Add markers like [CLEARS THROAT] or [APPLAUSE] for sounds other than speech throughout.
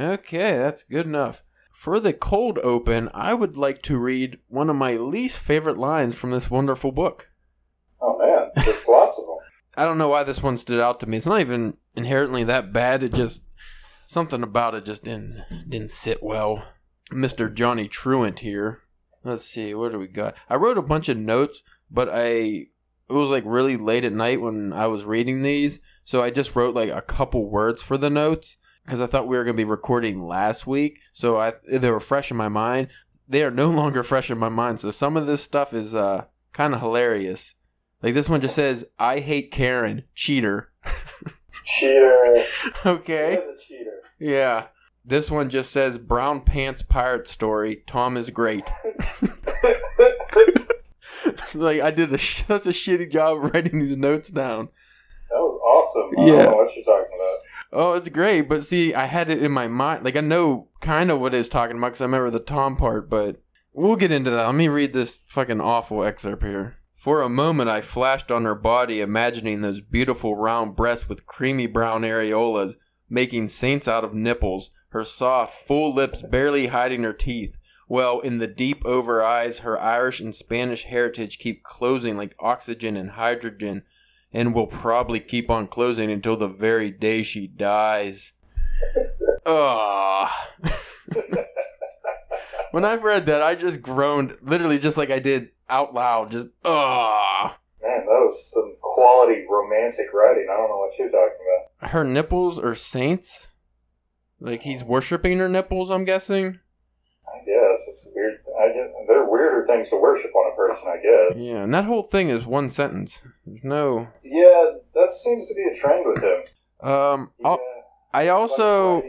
Okay, that's good enough. For the cold open, I would like to read one of my least favorite lines from this wonderful book. Oh man, there's lots of them. I don't know why this one stood out to me. It's not even inherently that bad. It just something about it just didn't didn't sit well. Mr. Johnny Truant here. Let's see, what do we got? I wrote a bunch of notes, but I it was like really late at night when I was reading these, so I just wrote like a couple words for the notes because I thought we were going to be recording last week, so I they were fresh in my mind. They are no [LAUGHS] longer fresh in my mind, so some of this stuff is uh kind of hilarious. Like this one just says, "I hate Karen, cheater." [LAUGHS] Cheater. okay. He is a cheater. Yeah. This one just says Brown Pants Pirate Story. Tom is great. [LAUGHS] like I did a, such a shitty job writing these notes down. That was awesome. I Yeah. don't know what you're talking about. Oh, it's great, but see, I had it in my mind. Like I know kind of what it's talking about because I remember the Tom part, but we'll get into that. Let me read this fucking awful excerpt here. For a moment, I flashed on her body, imagining those beautiful round breasts with creamy brown areolas, making saints out of nipples, her soft, full lips barely hiding her teeth. Well, in the deep over eyes, her Irish and Spanish heritage keep closing like oxygen and hydrogen, and will probably keep on closing until the very day she dies. Ah. [LAUGHS] when I've read that, I just groaned, literally just like I did out loud. Just ah. Man, that was some quality romantic writing. I don't know what you're talking about. Her nipples are saints. Like he's worshiping her nipples. I'm guessing. I guess it's weird. I guess are weirder things to worship on a person. I guess. Yeah, and that whole thing is one sentence. There's no. Yeah, that seems to be a trend with him. Um. Yeah, I also.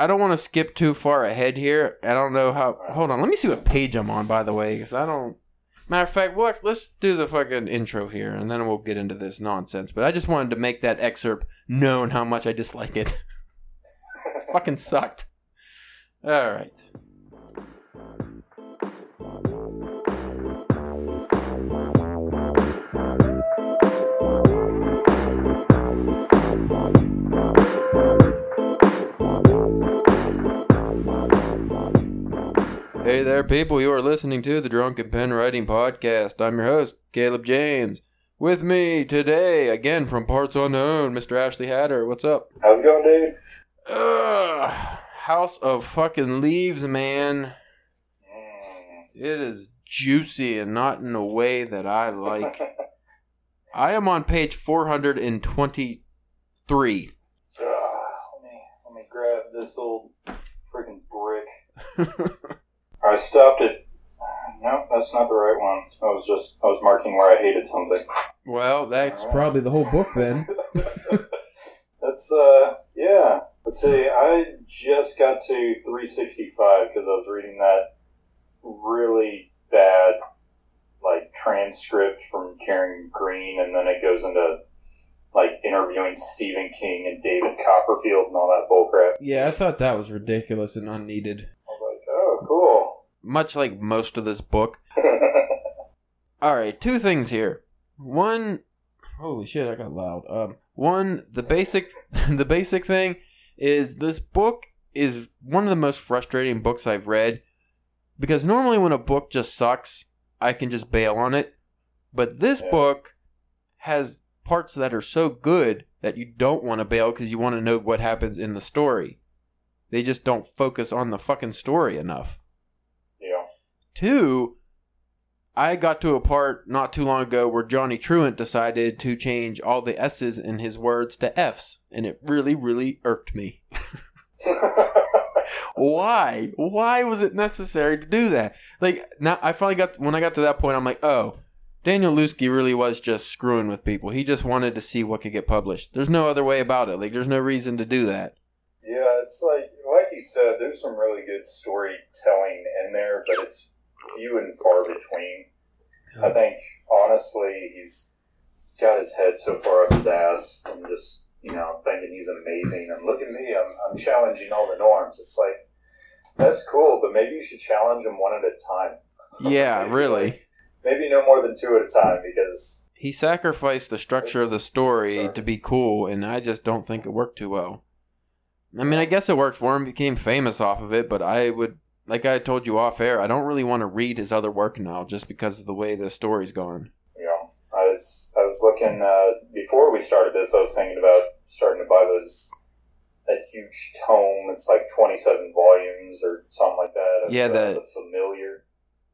I don't want to skip too far ahead here. I don't know how. Hold on. Let me see what page I'm on, by the way, because I don't. Matter of fact, what? Let's do the fucking intro here, and then we'll get into this nonsense. But I just wanted to make that excerpt known how much I dislike it. [LAUGHS] fucking sucked. All right. Hey there, people. You are listening to the Drunken Pen Writing Podcast. I'm your host, Caleb James. With me today, again from Parts Unknown, Mr. Ashley Hatter. What's up? How's it going, dude? Ugh, House of fucking Leaves, man. Mm. It is juicy and not in a way that I like. [LAUGHS] I am on page 423. Ah, let me let me grab this old freaking brick. [LAUGHS] I stopped at. No, that's not the right one. I was just I was marking where I hated something. well, that's probably the whole book then. [LAUGHS] [LAUGHS] That's uh yeah. Let's see. I just got to 365 because I was reading that really bad like transcript from Karen Green, and then it goes into like interviewing Stephen King and David Copperfield and all that bullcrap. Yeah, I thought that was ridiculous and unneeded. I was like, oh, cool. Much like most of this book. [LAUGHS] All right, two things here. One, holy shit, I got loud. Um, one, the basic, [LAUGHS] the basic thing is this book is one of the most frustrating books I've read because normally when a book just sucks, I can just bail on it. But this Yeah. book has parts that are so good that you don't want to bail because you want to know what happens in the story. They just don't focus on the fucking story enough. Two, I got to a part not too long ago where Johnny Truant decided to change all the S's in his words to F's, and it really, really irked me. [LAUGHS] Why? Why was it necessary to do that? Like now, I finally got when I got to that point, I'm like, oh, Danielewski really was just screwing with people. He just wanted to see what could get published. There's no other way about it. Like, there's no reason to do that. yeah, it's like like you said, there's some really good storytelling in there, but it's few and far between. I think honestly, he's got his head so far up his ass and just you know thinking he's amazing and look at me, I'm, I'm challenging all the norms. It's like that's cool, but maybe you should challenge them one at a time. [LAUGHS] Yeah, Maybe, really. maybe no more than two at a time because He sacrificed the structure of the story to be cool, and I just don't think it worked too well. I mean, I guess it worked for him. Became famous off of it, but I would, like I told you off air, I don't really want to read his other work now, just because of the way the story's going. Know, I was I was looking uh, before we started this. I was thinking about starting to buy those that huge tome. It's like twenty seven volumes or something like that. Yeah, the, the- the familiar.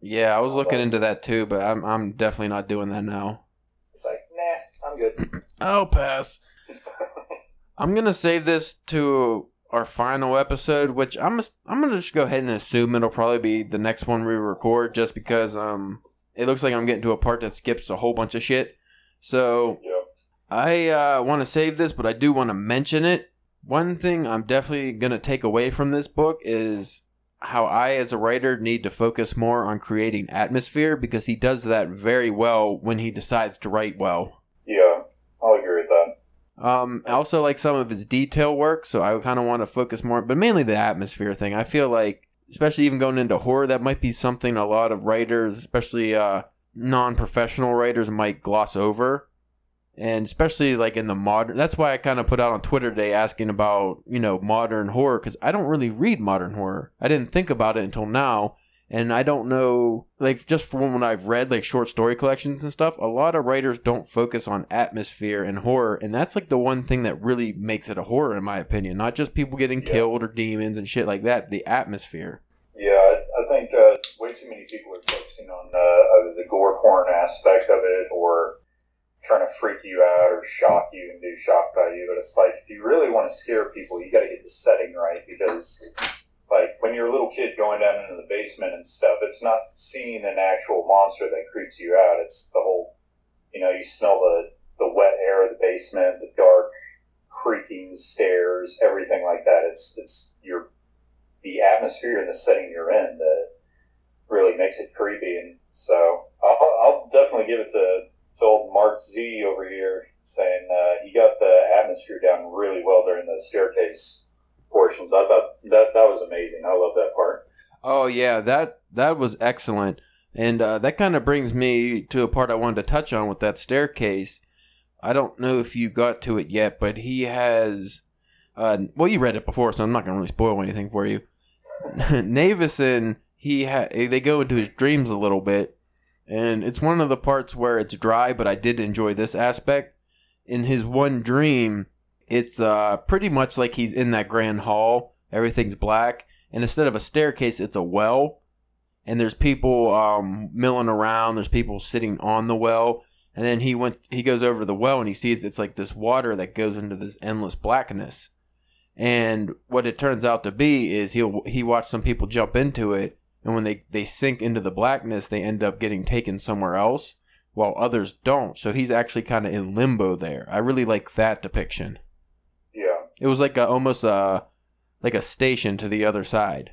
Yeah, I was looking into that too, but I'm I'm definitely not doing that now. It's like, nah, I'm good. [CLEARS THROAT] I'll pass. [LAUGHS] I'm gonna save this to our final episode, which I'm I'm gonna just go ahead and assume it'll probably be the next one we record, just because um it looks like I'm getting to a part that skips a whole bunch of shit. So yeah. I uh, want to save this, but I do want to mention it. One thing I'm definitely gonna take away from this book is how I, as a writer, need to focus more on creating atmosphere because he does that very well when he decides to write well. Yeah, I'll agree with that. Um, I also like some of his detail work, so I kind of want to focus more, but mainly the atmosphere thing. I feel like, especially even going into horror, that might be something a lot of writers, especially uh, non-professional writers, might gloss over, and especially like in the modern. That's why I kind of put out on Twitter today asking about you know modern horror because I don't really read modern horror. I didn't think about it until now, and I don't know, like, just from what I've read, like short story collections and stuff, a lot of writers don't focus on atmosphere and horror. And that's like the one thing that really makes it a horror, in my opinion. Not just people getting Yeah. killed or demons and shit like that, the atmosphere. Yeah, I, I think uh, way too many people are focusing on uh, either the gore porn aspect of it or trying to freak you out or shock you and do shock value. But it's like, if you really want to scare people, you got to get the setting right because, like, when you're a little kid going down into the basement and stuff, it's not seeing an actual monster that creeps you out. It's the whole, you know, you smell the, the wet air of the basement, the dark, creaking stairs, everything like that. It's, it's, your the atmosphere and the setting you're in that really makes it creepy. And so I'll, I'll definitely give it to, to old Mark Z over here saying uh, he got the atmosphere down really well during the staircase portions. I thought that that was amazing. I love that part. Oh yeah, that that was excellent, and uh, that kind of brings me to a part I wanted to touch on with that staircase. I don't know if you got to it yet, but he has. Uh, well, you read it before, so I'm not going to really spoil anything for you. [LAUGHS] Navidson, he ha- they go into his dreams a little bit, and it's one of the parts where it's dry, but I did enjoy this aspect. In his one dream, it's uh, pretty much like he's in that grand hall. Everything's black, and instead of a staircase, it's a well. And there's people um, milling around. There's people sitting on the well. And then he went. He goes over the well and he sees it's like this water that goes into this endless blackness. And what it turns out to be is he he watched some people jump into it, and when they they sink into the blackness, they end up getting taken somewhere else, while others don't. So he's actually kind of in limbo there. I really like that depiction. Yeah, It was like a, almost a like a station to the other side.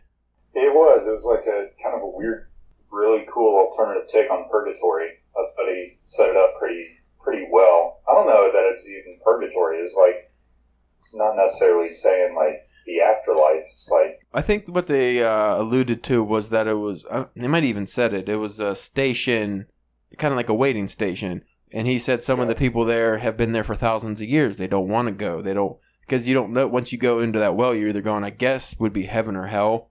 it was. It was like a kind of a weird, really cool alternative take on purgatory. I thought he set it up pretty pretty well. I don't know that it's even purgatory. It's like it's not necessarily saying like the afterlife. It's like I think what they uh, alluded to was that it was. Uh, they might even said it. It was a station, kind of like a waiting station. And he said some of the people there have been there for thousands of years. They don't want to go. They don't because you don't know. Once you go into that well, you're either going. I guess would be heaven or hell.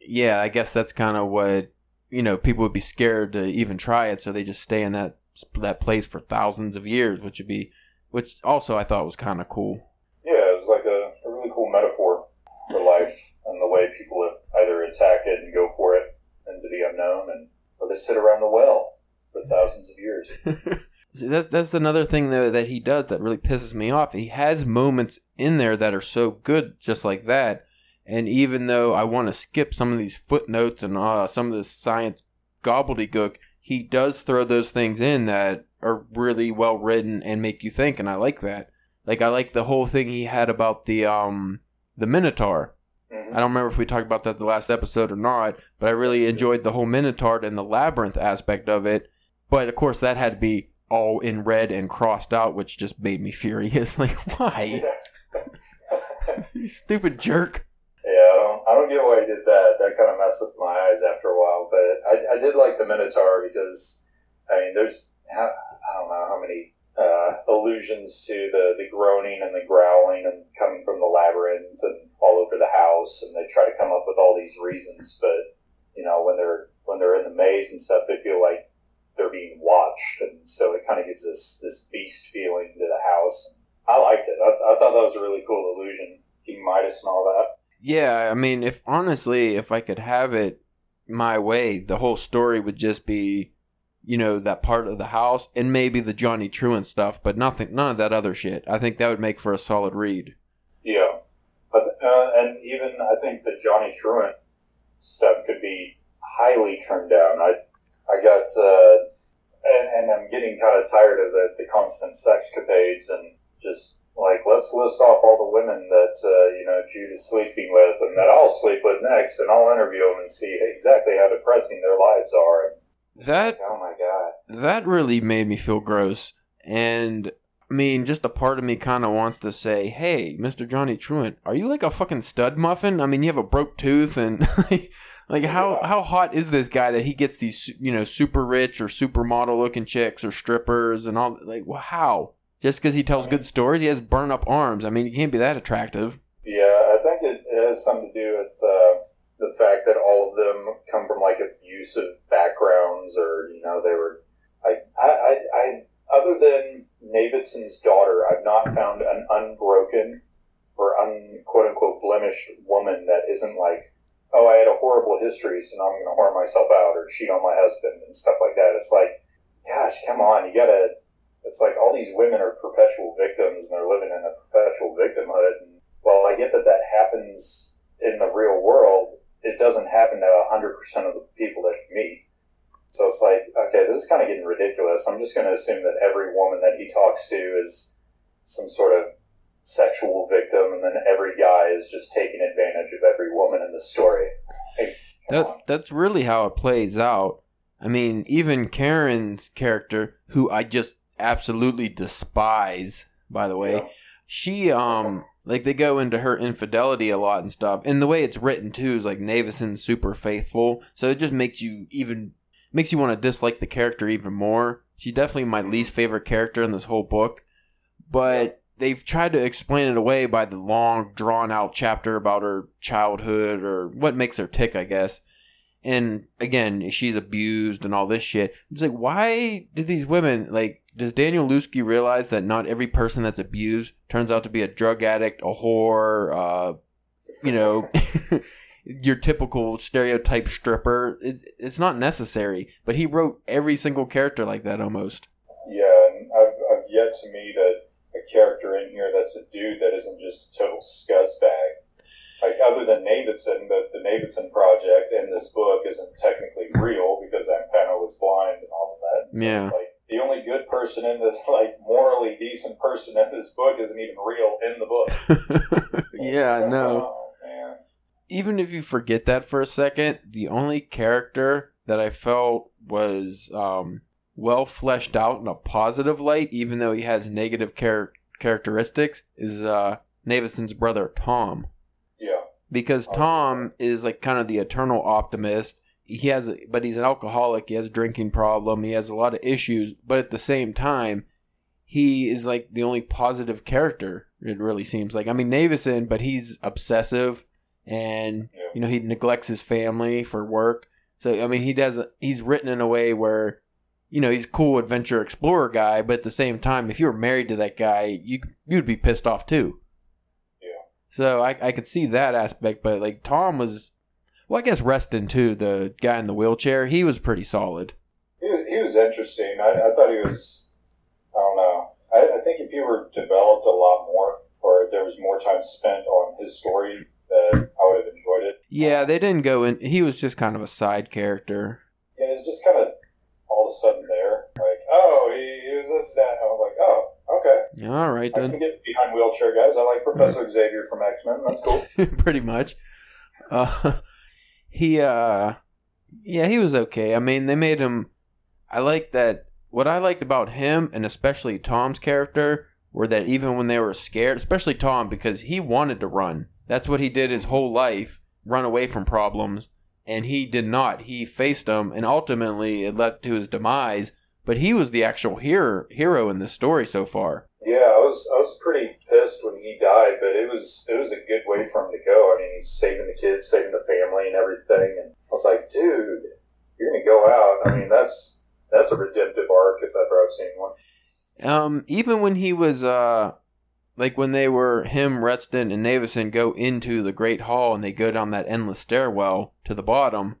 Yeah, I guess that's kind of what you know. People would be scared to even try it, so they just stay in that that place for thousands of years, which would be, which also I thought was kind of cool. yeah, it was like a, a really cool metaphor for life and the way people either attack it and go for it into the unknown, and or they sit around the well for thousands of years. [LAUGHS] See, that's that's another thing though that he does that really pisses me off. He has moments in there that are so good, just like that. And even though I want to skip some of these footnotes and uh, some of this science gobbledygook, he does throw those things in that are really well written and make you think, and I like that. Like I like the whole thing he had about the um the Minotaur. Mhm. I don't remember if we talked about that the last episode or not, but I really enjoyed the whole Minotaur and the labyrinth aspect of it. But of course, that had to be all in red and crossed out, which just made me furious. [LAUGHS] Like, why? [LAUGHS] you stupid jerk. Yeah, I don't, I don't get why he did that. That kind of messed with my eyes after a while. But I, I did like the Minotaur because, I mean, there's, I don't know how many uh, allusions to the, the groaning and the growling and coming from the labyrinth and all over the house, and they try to come up with all these reasons. But you know, when they're when they're in the maze and stuff, they feel like they're being watched, and so it kind of gives this this beast feeling to the house. I liked it. I, I thought that was a really cool illusion, King Midas and all that. Yeah, I mean, if honestly, if I could have it my way, the whole story would just be, you know, that part of the house and maybe the Johnny Truant stuff, but nothing, none of that other shit. I think that would make for a solid read. Yeah, but uh, and even I think the Johnny Truant stuff could be highly trimmed down. I I got uh, and, and I'm getting kind of tired of the, the constant sex capades and just like let's list off all the women that uh, you know Jude is sleeping with and that I'll sleep with next, and I'll interview them and see exactly how depressing their lives are. That oh my god, that really made me feel gross. And I mean, just a part of me kind of wants to say, "Hey, Mister Johnny Truant, are you like a fucking stud muffin? I mean, you have a broke tooth and." [LAUGHS] Like how how hot is this guy that he gets these you know super rich or supermodel looking chicks or strippers and all like well, how just because he tells good stories he has burn up arms I mean he can't be that attractive yeah I think it has something to do with uh, the fact that all of them come from like abusive backgrounds or you know they were like I I, I other than Navidson's daughter I've not found an unbroken or un quote unquote blemished woman that isn't like oh, I had a horrible history, so now I'm going to whore myself out or cheat on my husband and stuff like that. It's like, gosh, come on, you got to. It's like all these women are perpetual victims and they're living in a perpetual victimhood. And while I get that that happens in the real world, it doesn't happen to 100% of the people that. So it's like, okay, this is kind of getting ridiculous. I'm just going to assume that every woman that he talks to is some sort of sexual victim, and then every guy is just taking advantage of every woman in the story. Hey, that that's really how it plays out. I mean, even Karen's character, who I just absolutely despise, by the way, yeah. she um like they go into her infidelity a lot and stuff, and the way it's written too is like Navidson's super faithful, so it just makes you even makes you want to dislike the character even more. She's definitely my least favorite character in this whole book, but they've tried to explain it away by the long drawn out chapter about her childhood or what makes her tick, I guess. And again, she's abused and all this shit. It's like, why did these women like? Does Danielewski realize that not every person that's abused turns out to be a drug addict, a whore, uh, you know, [LAUGHS] your typical stereotype stripper? It, it's not necessary. But he wrote every single character like that almost. Yeah, and I've, I've yet to meet a character in here that's a dude that isn't just a total scuzzbag. Like other than Navidson, but the Navidson project in this book isn't technically real because Zampano was blind and all of that. So yeah. like the only good person in this, like morally decent person in this book, isn't even real in the book. [LAUGHS] yeah, no. Oh, man. Even if you forget that for a second, the only character that I felt was um, well fleshed out in a positive light, even though he has negative char- characteristics, is uh, Navidson's brother Tom. Yeah. Because Tom is like kind of the eternal optimist. He has, a, but he's an alcoholic. He has a drinking problem. He has a lot of issues, but at the same time, he is like the only positive character. It really seems like. I mean, Navidson, but he's obsessive, and yeah. you know he neglects his family for work. So I mean, he does. He's written in a way where you know, he's cool adventure explorer guy, but at the same time, if you were married to that guy, you you'd be pissed off too. Yeah. So I I could see that aspect, but like Tom was, well, I guess Reston too, the guy in the wheelchair, he was pretty solid. He was, he was interesting. I, I thought he was. I don't know. I, I think if he were developed a lot more, or there was more time spent on his story, that I would have enjoyed it. Yeah, they didn't go in. He was just kind of a side character. Yeah, it's just kind of all of a sudden there. Like, oh, he, he was this, that. I was like, oh, okay. All right, then. I can get behind wheelchair guys. I like Professor [LAUGHS] Xavier from X Men. That's cool. [LAUGHS] Pretty much. Uh, [LAUGHS] he, uh, yeah, he was okay. I mean, they made him. I like that. What I liked about him, and especially Tom's character, were that even when they were scared, especially Tom, because he wanted to run. That's what he did his whole life run away from problems and he did not. He faced them, and ultimately it led to his demise. but he was the actual hero hero in this story so far. Yeah, I was I was pretty pissed when he died, but it was it was a good way for him to go. I mean, he's saving the kids, saving the family, and everything. And I was like, dude, you're gonna go out. I mean, that's that's a redemptive arc if ever I've seen one. Um, even when he was uh like when they were him, Reston, and Navidson go into the Great Hall and they go down that endless stairwell to the bottom,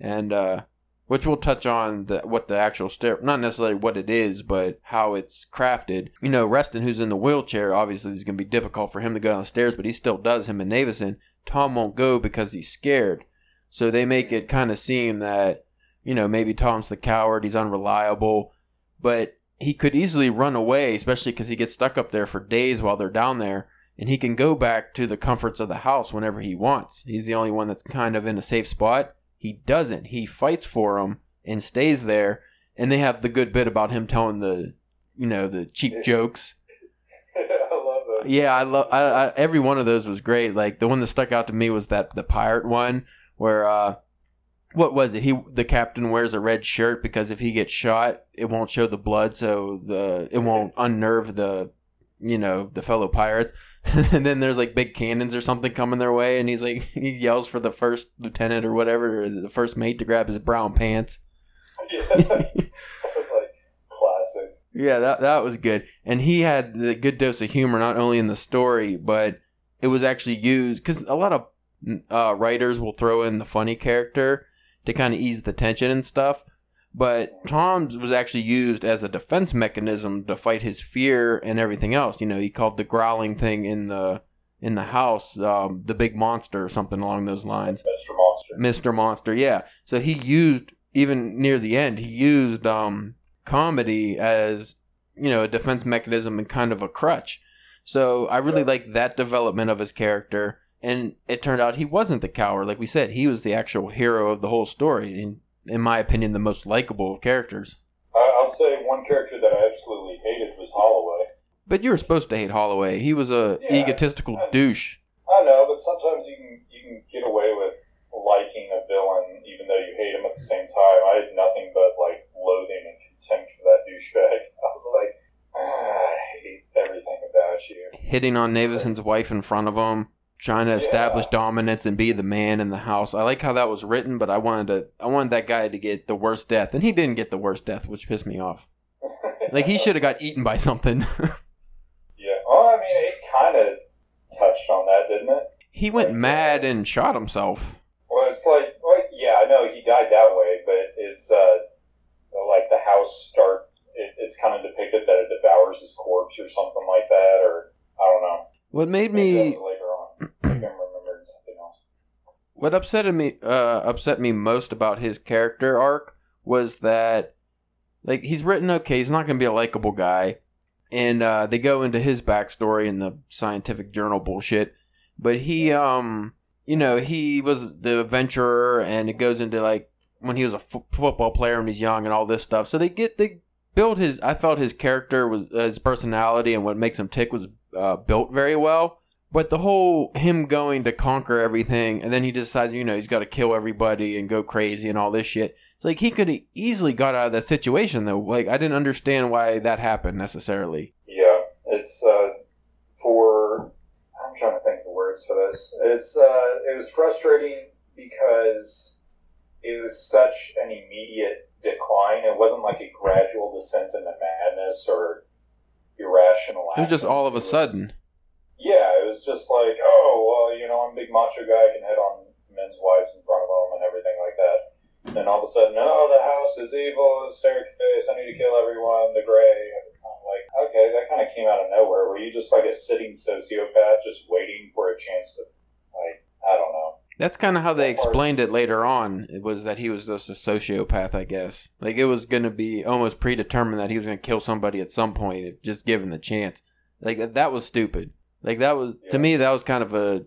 and uh, which we'll touch on the what the actual stair, not necessarily what it is, but how it's crafted. You know, Reston, who's in the wheelchair, obviously it's going to be difficult for him to go down the stairs, but he still does. Him and Navidson, Tom won't go because he's scared, so they make it kind of seem that you know maybe Tom's the coward, he's unreliable, but he could easily run away, especially because he gets stuck up there for days while they're down there, and he can go back to the comforts of the house whenever he wants. He's the only one that's kind of in a safe spot. He doesn't. He fights for him and stays there, and they have the good bit about him telling the, you know, the cheap jokes. [LAUGHS] I love. Yeah, I love. I, I, every one of those was great. Like the one that stuck out to me was that the pirate one where. uh what was it? He the captain wears a red shirt because if he gets shot, it won't show the blood, so the it won't unnerve the you know the fellow pirates. [LAUGHS] and then there's like big cannons or something coming their way, and he's like [LAUGHS] he yells for the first lieutenant or whatever, or the first mate to grab his brown pants. Yeah. [LAUGHS] like classic. Yeah, that that was good, and he had the good dose of humor not only in the story, but it was actually used because a lot of uh, writers will throw in the funny character to kind of ease the tension and stuff. But Tom's was actually used as a defense mechanism to fight his fear and everything else. You know, he called the growling thing in the in the house um, the big monster or something along those lines. Mr. Monster. Mr. Monster, yeah. So he used even near the end, he used um, comedy as you know a defense mechanism and kind of a crutch. So I really like that development of his character and it turned out he wasn't the coward. Like we said, he was the actual hero of the whole story. And in my opinion, the most likable of characters. I'll say one character that I absolutely hated was Holloway. But you were supposed to hate Holloway. He was a Yeah, egotistical I- douche. I know, but sometimes you can you can get away with liking a villain even though you hate him at the same time. I had nothing but like loathing and contempt for that douchebag. [LAUGHS] I was like, ah, I hate everything about you. Hitting on Navidson's wife in front of him, trying to establish dominance and be the man in the house. I like how that was written, but I wanted to I wanted that guy to get the worst death, and he didn't get the worst death, which pissed me off. [LAUGHS] Like he should have got eaten by something. [LAUGHS] yeah. Well, I mean, it kind of touched on that, didn't it? he went mad and shot himself. Well, it's like, well, yeah, I know he died that way, but it's uh, like the house start. It, it's kind of depicted that it devours his corpse or something like that, or I don't know. What made me that's later on. I think I'm something else. what upset me uh, upset me most about his character arc was that like he's written okay he's not going to be a likable guy and uh, they go into his backstory in the scientific journal bullshit but he um you know he was the adventurer and it goes into like when he was a f- football player when he's young and all this stuff so they get they build his i felt his character was uh, his personality and what makes him tick was uh, built very well but the whole him going to conquer everything and then he decides, you know, he's got to kill everybody and go crazy and all this shit. It's like he could have easily got out of that situation though. Like I didn't understand why that happened necessarily. Yeah, it's uh, for. I'm trying to think of the words for this. It's uh, it was frustrating because it was such an immediate decline. It wasn't like a gradual descent into madness or irrational. It was just all of a sudden. Yeah, it was just like, oh, well, you know, I'm a big macho guy, I can hit on men's wives in front of them and everything like that. And all of a sudden, oh, the house is evil, the staircase, I need to kill everyone, the gray. I'm like, okay, that kind of came out of nowhere. Were you just like a sitting sociopath just waiting for a chance to, like, I don't know. That's kind of how they explained it later on. It was that he was just a sociopath, I guess. Like it was going to be almost predetermined that he was going to kill somebody at some point, just given the chance. Like that, that was stupid. Like that was to me that was kind of a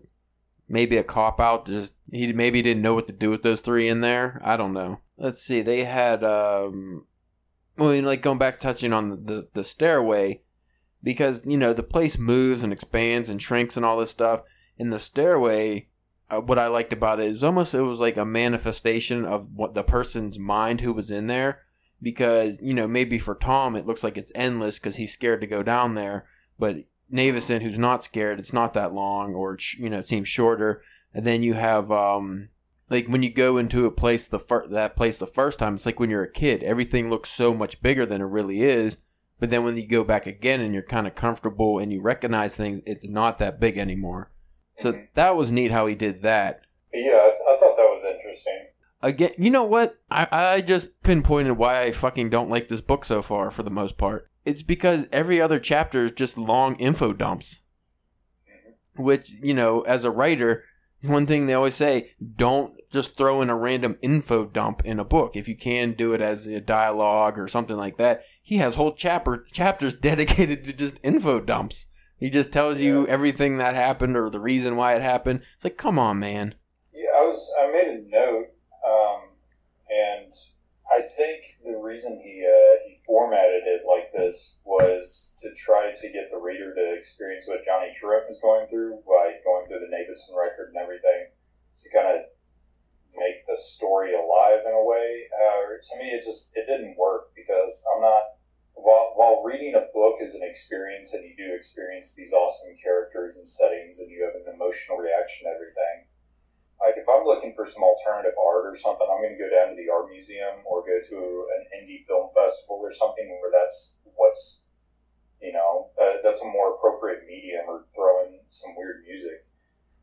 maybe a cop out. Just he maybe didn't know what to do with those three in there. I don't know. Let's see. They had um, well, I mean, like going back touching on the, the the stairway because you know the place moves and expands and shrinks and all this stuff. In the stairway, uh, what I liked about it is almost it was like a manifestation of what the person's mind who was in there because you know maybe for Tom it looks like it's endless because he's scared to go down there, but Navidson who's not scared, it's not that long, or you know it seems shorter. And then you have um like when you go into a place the fir- that place the first time, it's like when you're a kid, everything looks so much bigger than it really is. But then when you go back again and you're kind of comfortable and you recognize things, it's not that big anymore. So Mhm. that was neat how he did that. Yeah, I, I thought that was interesting. Again, you know what? I, I just pinpointed why I fucking don't like this book so far for the most part. It's because every other chapter is just long info dumps. Which, you know, as a writer, one thing they always say, don't just throw in a random info dump in a book. If you can do it as a dialogue or something like that. He has whole chapter chapters [LAUGHS] dedicated to just info dumps. He just tells you everything that happened or the reason why it happened. It's like, come on, man. Yeah, I was. I made a note, um, and I think the reason he uh, he formatted it like this was to try to get the reader to experience what Johnny Truant was going through by going through the Navidson record and everything, to kind of make the story alive in a way. Uh, to me, it just it didn't work because I'm not. While, while reading a book is an experience, and you do experience these awesome characters and settings, and you have an emotional reaction to everything, like if I'm looking for some alternative art or something, I'm going to go down to the art museum or go to an indie film festival or something where that's what's you know uh, that's a more appropriate medium or throw in some weird music.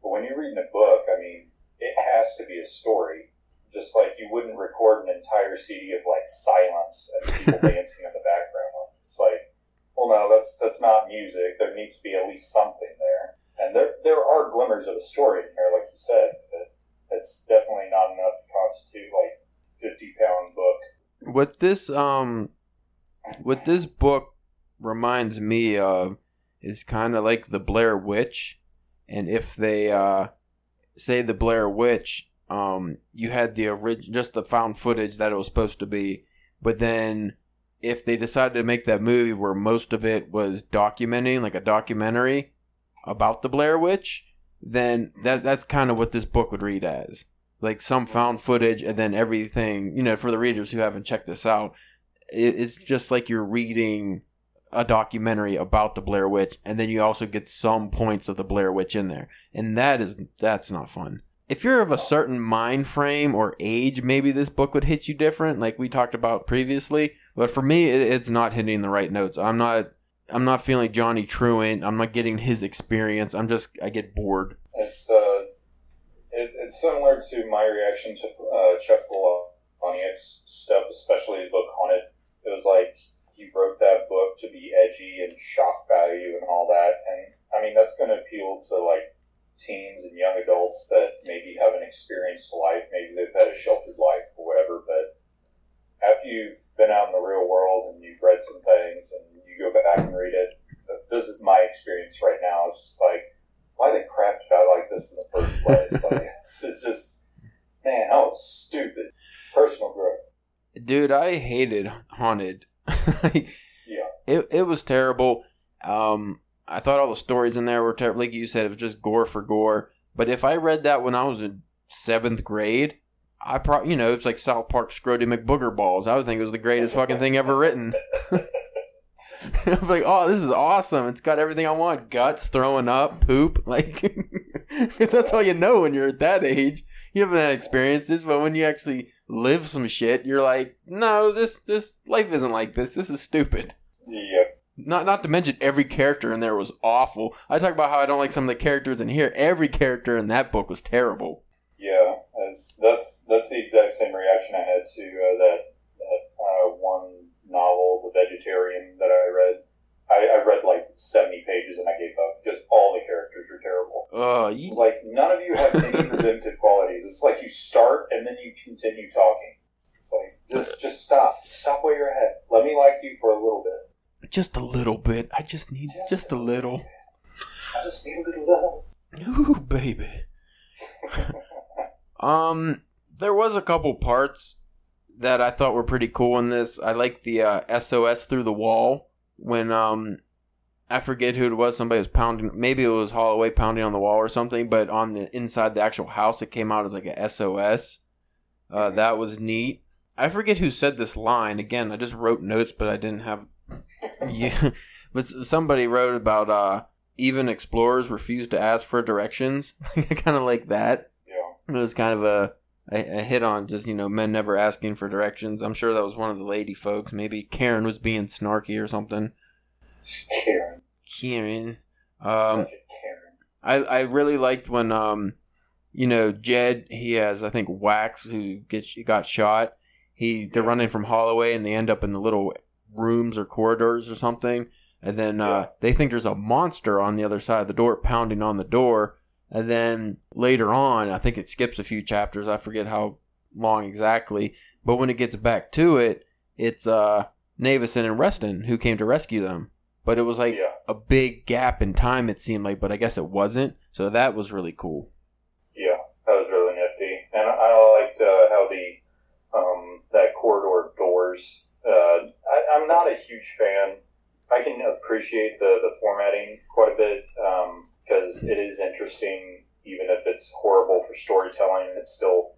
But when you're reading a book, I mean, it has to be a story. Just like you wouldn't record an entire CD of like silence and people [LAUGHS] dancing in the background. It's like, well, no, that's that's not music. There needs to be at least something there. And there, there are glimmers of a story in here, like you said, it's definitely not enough to constitute like fifty pound book. what this um what this book reminds me of is kind of like the Blair Witch and if they uh say the Blair Witch um you had the orig- just the found footage that it was supposed to be but then if they decided to make that movie where most of it was documenting like a documentary about the Blair Witch then that that's kind of what this book would read as. Like some found footage and then everything you know for the readers who haven't checked this out it, it's just like you're reading a documentary about the blair witch and then you also get some points of the blair witch in there. And that is that's not fun. If you're of a certain mind frame or age maybe this book would hit you different like we talked about previously but for me it, it's not hitting the right notes. I'm not i'm not feeling johnny truant. I'm not getting his experience. I'm just i get bored. It's uh, it, it's similar to my reaction to uh, Chuck Palahniuk's stuff, especially the book Haunted. It was like he wrote that book to be edgy and shock value and all that, and I mean that's going to appeal to like teens and young adults that maybe haven't experienced life, maybe they've had a sheltered life or whatever, but after you've been out in the real world and you've read some things and you go back and read it, this is my experience right now. It's just like, why the crap did I like this in the first place? [LAUGHS] like, this is just, man, that was stupid. Personal growth. dude i hated haunted [LAUGHS] Yeah. it, it was terrible um i thought all the stories in there were terrible like you said it was just gore for gore but if i read that when i was in seventh grade i probably you know it's like south park scrotie mcboogerballs i would think it was the greatest fucking thing ever written [LAUGHS] [LAUGHS] I'm like, oh, this is awesome. It's got everything I want. Guts, throwing up, poop. [LAUGHS] Like, because that's all you know when you're at that age. You haven't had experiences, but when you actually live some shit, you're like, no, this, this life isn't like this. This is stupid. Yeah. Not, not to mention every character in there was awful. I talk about how I don't like some of the characters in here. Every character in that book was terrible. Yeah. That's, that's, that's the exact same reaction I had to uh, that, that uh, one novel, The Vegetarian, that I read. I, I read like 70 pages and I gave up because all the characters were terrible. Uh, you, like none of you have any [LAUGHS] redemptive qualities. It's like you start and then you continue talking. It's like just just stop, stop where you're at. Let me like you for a little bit. just a little bit. I just need just a little. I just need a little love. Ooh, baby. [LAUGHS] Um, there was a couple parts that I thought were pretty cool in this. I like the uh, SOS through the wall when um, I forget who it was. Somebody was pounding. Maybe it was Holloway pounding on the wall or something. But on the inside the actual house, it came out as like a SOS. Uh, that was neat. I forget who said this line. Again, I just wrote notes, but I didn't have. [LAUGHS] yeah, [LAUGHS] but somebody wrote about uh, even explorers refuse to ask for directions, I kind of like that. Yeah. It was kind of a, a a hit on just you know men never asking for directions. I'm sure that was one of the lady folks. Maybe Karen was being snarky or something. Karen. Karen. Um, Karen. I I really liked when um, you know Jed he has I think Wax who gets got shot. He they're running from Holloway and they end up in the little rooms or corridors or something. And then uh, they think there's a monster on the other side of the door pounding on the door. And then later on, I think it skips a few chapters. I forget how long exactly. But when it gets back to it, it's uh, Navidson and Reston who came to rescue them. But it was like yeah. a big gap in time, it seemed like, but I guess it wasn't. So that was really cool. Yeah, that was really nifty, and I liked uh, how the um, that corridor doors. Uh, I, I'm not a huge fan. I can appreciate the the formatting quite a bit because it is interesting, even if it's horrible for storytelling. It's still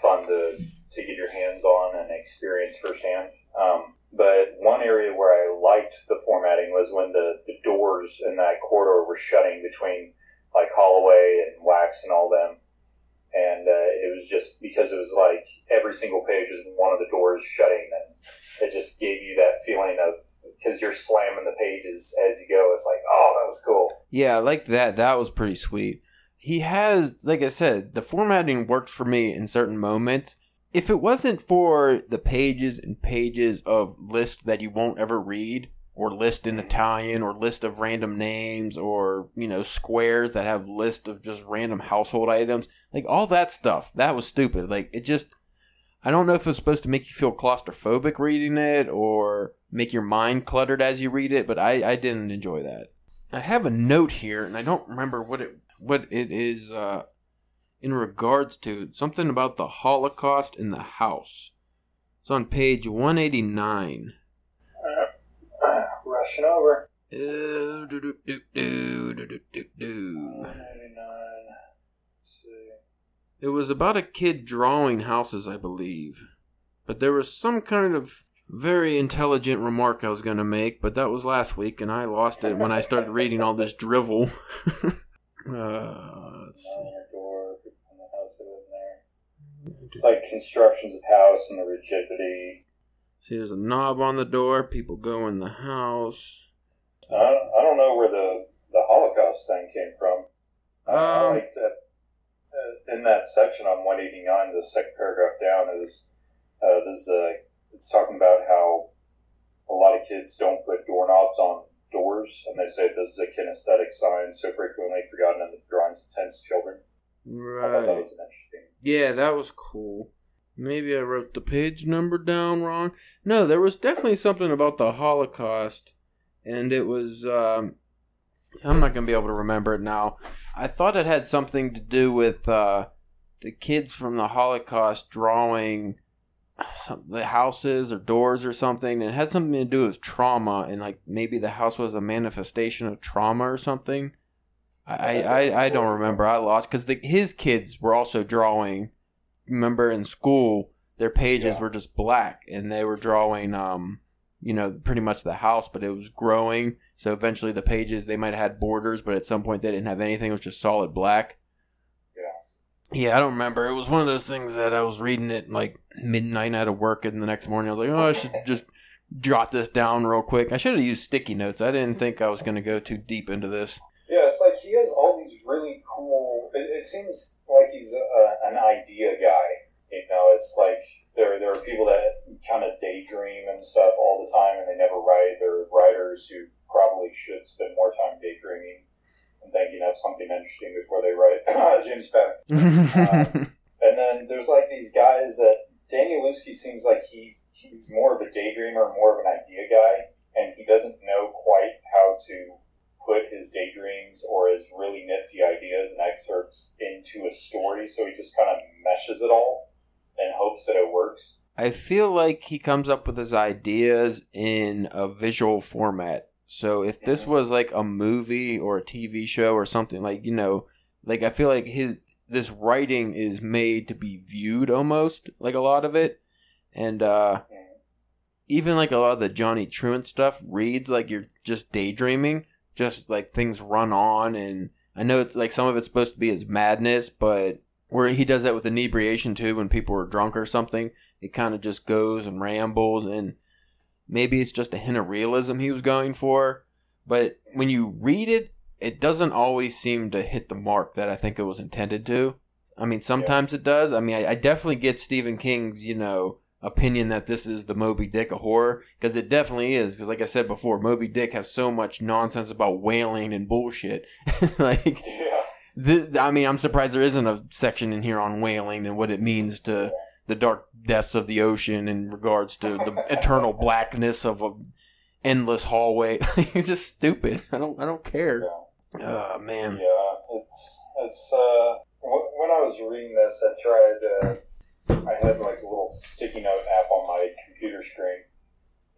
fun to to get your hands on and experience firsthand. Um, but one area where I liked the formatting was when the, the doors in that corridor were shutting between like Holloway and Wax and all them. And uh, it was just because it was like every single page was one of the doors shutting, and it just gave you that feeling of because you're slamming the pages as you go. It's like, oh, that was cool. Yeah, I like that. That was pretty sweet. He has, like I said, the formatting worked for me in certain moments. If it wasn't for the pages and pages of list that you won't ever read, or list in Italian, or list of random names, or you know squares that have list of just random household items, like all that stuff, that was stupid. Like it just, I don't know if it's supposed to make you feel claustrophobic reading it, or make your mind cluttered as you read it, but I, I didn't enjoy that. I have a note here, and I don't remember what it what it is uh, in regards to something about the Holocaust in the house. It's on page one eighty nine. Uh, rushing over. Uh, do, do, do, do, do, do, do. It was about a kid drawing houses, I believe. But there was some kind of very intelligent remark I was going to make, but that was last week, and I lost it when I started reading all this drivel. [LAUGHS] uh, let's see. On your door, people in the house that live in there. It's like constructions of house and the rigidity. See, there's a knob on the door. People go in the house. I don't, I don't know where the, the Holocaust thing came from. I, I Um, liked that. Uh, in that section on 189, the second paragraph down is uh, this is uh, it's talking about how a lot of kids don't put doorknobs on doors, and they say this is a kinesthetic sign so frequently forgotten in the drawings of tense children. I thought that Right. was interesting. Yeah, that was cool. Maybe I wrote the page number down wrong. No, there was definitely something about the Holocaust, and it was. Um, I'm not gonna be able to remember it now. I thought it had something to do with uh, the kids from the Holocaust drawing some, the houses or doors or something. And it had something to do with trauma, and like maybe the house was a manifestation of trauma or something. I I, I, don't remember. I lost because his kids were also drawing. Remember in school, their pages Yeah. were just black, and they were drawing, um, you know, pretty much the house, but it was growing. So eventually, the pages they might have had borders, but at some point they didn't have anything. It was just solid black. Yeah. I don't remember. It was one of those things that I was reading it like midnight out of work, and the next morning I was like, oh, I should [LAUGHS] just jot this down real quick. I should have used sticky notes. I didn't think I was going to go too deep into this. Yeah, it's like he has all these really cool. It, it seems like he's a, an idea guy. You know, it's like there there are people that kind of daydream and stuff all the time, and they never write. There are writers who probably should spend more time daydreaming and thinking of something interesting before they write. [COUGHS] Uh, James Patton. [LAUGHS] Uh, and then there's like these guys that Daniel Danielewski seems like he's he's more of a daydreamer, more of an idea guy, and he doesn't know quite how to put his daydreams or his really nifty ideas and excerpts into a story. So he just kind of meshes it all and hopes that it works. I feel like he comes up with his ideas in a visual format. So if this was like a movie or a TV show or something like, you know, like I feel like his this writing is made to be viewed almost like a lot of it. and uh, even like a lot of the Johnny Truant stuff reads like you're just daydreaming, just like things run on, and I know it's like some of it's supposed to be his madness, but where he does that with inebriation too, when people are drunk or something, it kind of just goes and rambles, and maybe it's just a hint of realism he was going for, but when you read it, it doesn't always seem to hit the mark that I think it was intended to. I mean, sometimes it does. I mean, I, I definitely get Stephen King's, you know, opinion that this is the Moby Dick of horror because it definitely is. Because, like I said before, Moby Dick has so much nonsense about whaling and bullshit. [LAUGHS] like, Yeah. this, I mean, I'm surprised there isn't a section in here on whaling and what it means to the dark depths of the ocean in regards to the eternal blackness of a endless hallway. [LAUGHS] it's just stupid. I don't. I don't care. Yeah. Oh man. Yeah, it's it's uh w- when I was reading this, I tried. Uh, I had like a little sticky note app on my computer screen,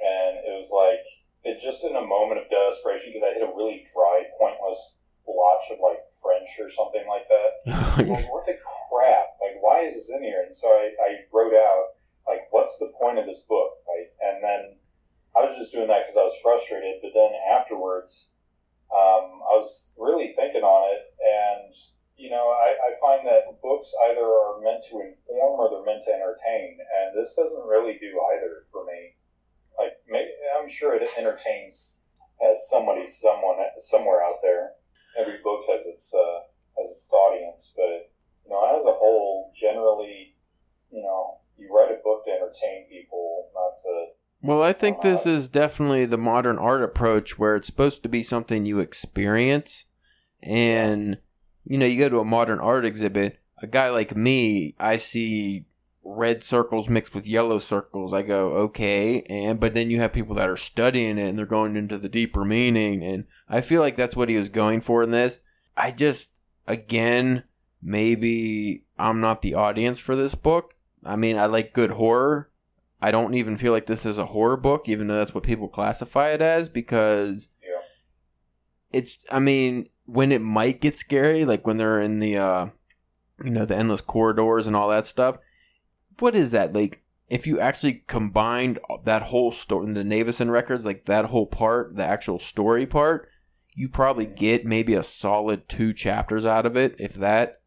and it was like it just in a moment of desperation because I hit a really dry, pointless blotch of like French or something like that. [LAUGHS] Like, what the crap? Like, why is this in here? And so I, I wrote out, like, what's the point of this book? Like, and then I was just doing that because I was frustrated. But then afterwards, um, I was really thinking on it. And, you know, I, I find that books either are meant to inform or they're meant to entertain. And this doesn't really do either for me. Like, maybe, I'm sure it entertains as somebody, someone, somewhere out there. Every book has its, uh, has its audience, but you know, as a whole, generally, you know, you write a book to entertain people, not to. Well, I think this is definitely the modern art approach where it's supposed to be something you experience. And, you know, you go to a modern art exhibit, a guy like me, I see red circles mixed with yellow circles. I go, okay. And, but then you have people that are studying it and they're going into the deeper meaning. And I feel like that's what he was going for in this. I just, again, maybe I'm not the audience for this book. I mean, I like good horror. I don't even feel like this is a horror book, even though that's what people classify it as, because Yeah. it's. I mean, when it might get scary, like when they're in the, uh, you know, the endless corridors and all that stuff. What is that like? If you actually combined that whole story in the Navidson records, like that whole part, the actual story part, you probably get maybe a solid two chapters out of it, if that,